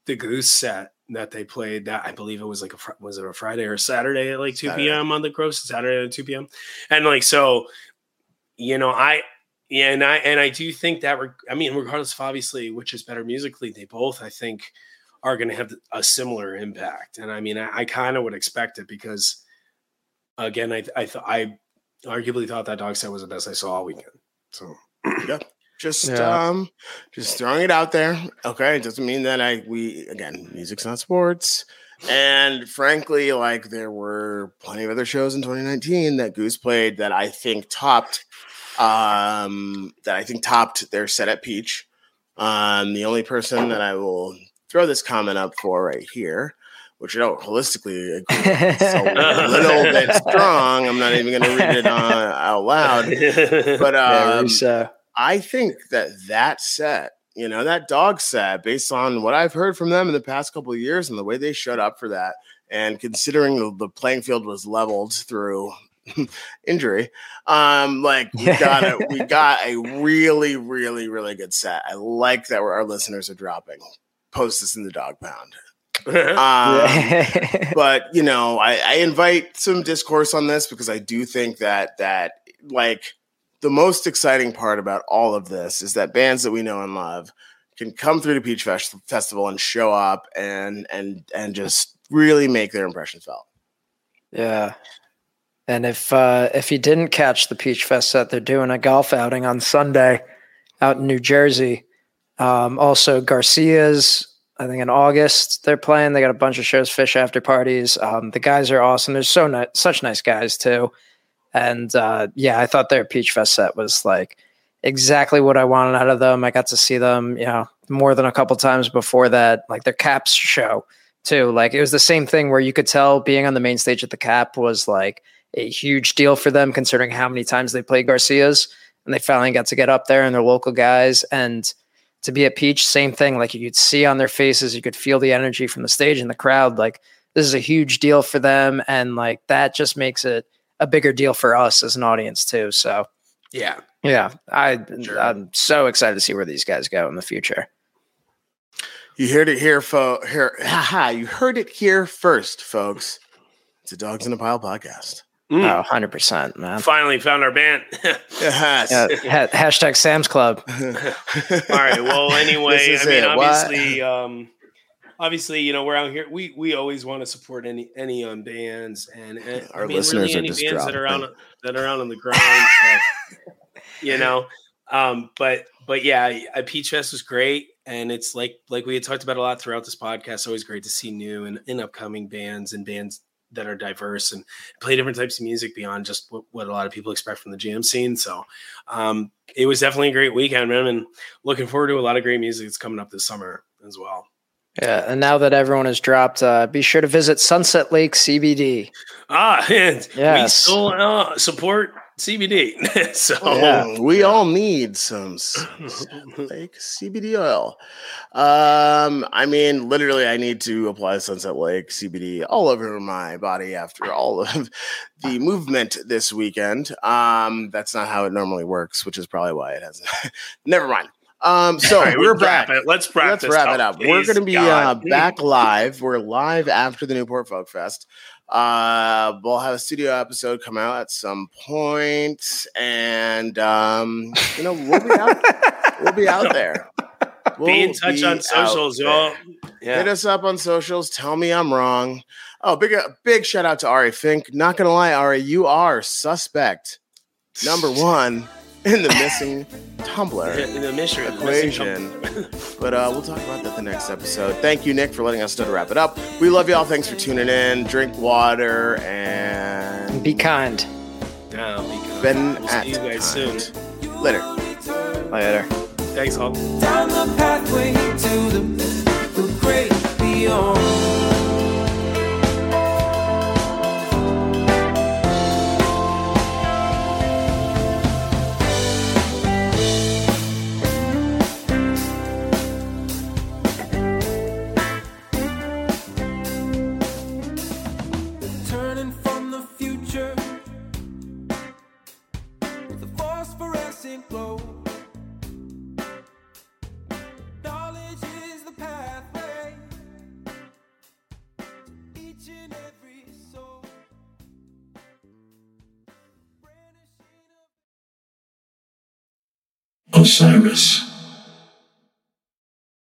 Speaker 4: the Goose set that they played. That I believe it was like a was it a Friday or Saturday at like 2
Speaker 2: Saturday.
Speaker 4: p.m. on the Grove Saturday at 2 p.m. And like so, you know, I yeah, and I and I do think that reg- I mean, regardless of obviously which is better musically, they both I think are going to have a similar impact. And I mean, I, I kind of would expect it because again, I I th- I arguably thought that dog set was the best I saw all weekend. So
Speaker 2: Just
Speaker 3: Yeah.
Speaker 2: um just throwing it out there. Okay. It doesn't mean that I we again, music's not sports. And frankly, like there were plenty of other shows in 2019 that Goose played that I think topped um that I think topped their set at Peach. Um the only person that I will throw this comment up for right here, which I don't holistically agree with, is a little bit strong. I'm not even gonna read it uh, out loud. But
Speaker 3: yeah,
Speaker 2: um,
Speaker 3: Russo.
Speaker 2: I think that that set, you know, that dog set, based on what I've heard from them in the past couple of years and the way they showed up for that, and considering the, the playing field was leveled through injury, um, like we got a, we got a really, really, really good set. I like that where our listeners are dropping. Post this in the dog pound. Um, but you know, I, I invite some discourse on this because I do think that that like the most exciting part about all of this is that bands that we know and love can come through the Peach Fest- Festival and show up and and and just really make their impressions felt.
Speaker 3: Yeah. And if uh, if you didn't catch the Peach Fest set, they're doing a golf outing on Sunday out in New Jersey. Um, also, Garcia's, I think in August they're playing. They got a bunch of shows, fish after parties. Um, the guys are awesome. They're so ni- such nice guys too. And uh, yeah, I thought their Peach Fest set was like exactly what I wanted out of them. I got to see them, you know, more than a couple times before that. Like their Caps show too. Like it was the same thing where you could tell being on the main stage at the Cap was like a huge deal for them, considering how many times they played Garcia's, and they finally got to get up there and they're local guys and. To be at Peach, same thing. Like you could see on their faces, you could feel the energy from the stage and the crowd. Like this is a huge deal for them, and like that just makes it a bigger deal for us as an audience too. So
Speaker 4: yeah.
Speaker 3: yeah, I
Speaker 4: Sure.
Speaker 3: I'm so excited to see where these guys go in the future.
Speaker 2: You heard it here, fo- here. Haha, you heard it here first, folks. It's a Dogs in a Pile podcast.
Speaker 4: Mm.
Speaker 3: Oh, 100 percent, man.
Speaker 4: Finally found our band.
Speaker 2: Yes.
Speaker 3: Yeah, ha- hashtag Sam's Club.
Speaker 4: All right. Well, anyway,
Speaker 2: This is
Speaker 4: I mean,
Speaker 2: it. What?
Speaker 4: obviously, um, obviously, you know, we're out here. We we always want to support any any um, bands and, and
Speaker 2: Our
Speaker 4: I mean,
Speaker 2: listeners
Speaker 4: really
Speaker 2: are
Speaker 4: any
Speaker 2: just
Speaker 4: bands that are on that are out on the grind. so, you know, um, but but yeah, uh, Peach Fest was great, and it's like like we had talked about a lot throughout this podcast. Always great to see new and, and upcoming bands and bands that are diverse and play different types of music beyond just what, what a lot of people expect from the jam scene. So um, it was definitely a great weekend, man, and looking forward to a lot of great music that's coming up this summer as well.
Speaker 3: Yeah, and now that everyone has dropped, uh, be sure to visit Sunset Lake CBD.
Speaker 4: Ah, and we still uh, support CBD. so
Speaker 3: Yeah.
Speaker 2: we all need some s- like CBD oil. Um, I mean, literally, I need to apply Sunset Lake CBD all over my body after all of the movement this weekend. Um, that's not how it normally works, which is probably why it hasn't. Never mind. Um, so
Speaker 4: All right,
Speaker 2: we're
Speaker 4: let's
Speaker 2: back.
Speaker 4: it. Let's wrap
Speaker 2: Let's
Speaker 4: this
Speaker 2: wrap
Speaker 4: up,
Speaker 2: it up. We're going to be uh, back live. We're live after the Newport Folk Fest. Uh, we'll have a studio episode come out at some point, and um, you know we'll be out. we'll be out there. We'll
Speaker 4: Be in touch
Speaker 2: be
Speaker 4: on socials, y'all.
Speaker 2: Hit us up on socials. Tell me I'm wrong. Oh, big big shout out to Ari Fink. Not gonna lie, Ari, you are suspect number one in the missing tumbler
Speaker 4: In the mystery the missing
Speaker 2: equation. But uh, we'll talk about that the next episode. Thank you, Nick, for letting us know to wrap it up. We love y'all. Thanks for tuning in. Drink water and
Speaker 3: Be kind.
Speaker 4: Yeah, because
Speaker 2: been
Speaker 4: we'll
Speaker 2: at
Speaker 4: see you guys soon.
Speaker 2: Later.
Speaker 3: Later.
Speaker 4: Thanks, all.
Speaker 6: down the pathway to the, the great beyond.
Speaker 7: Osiris.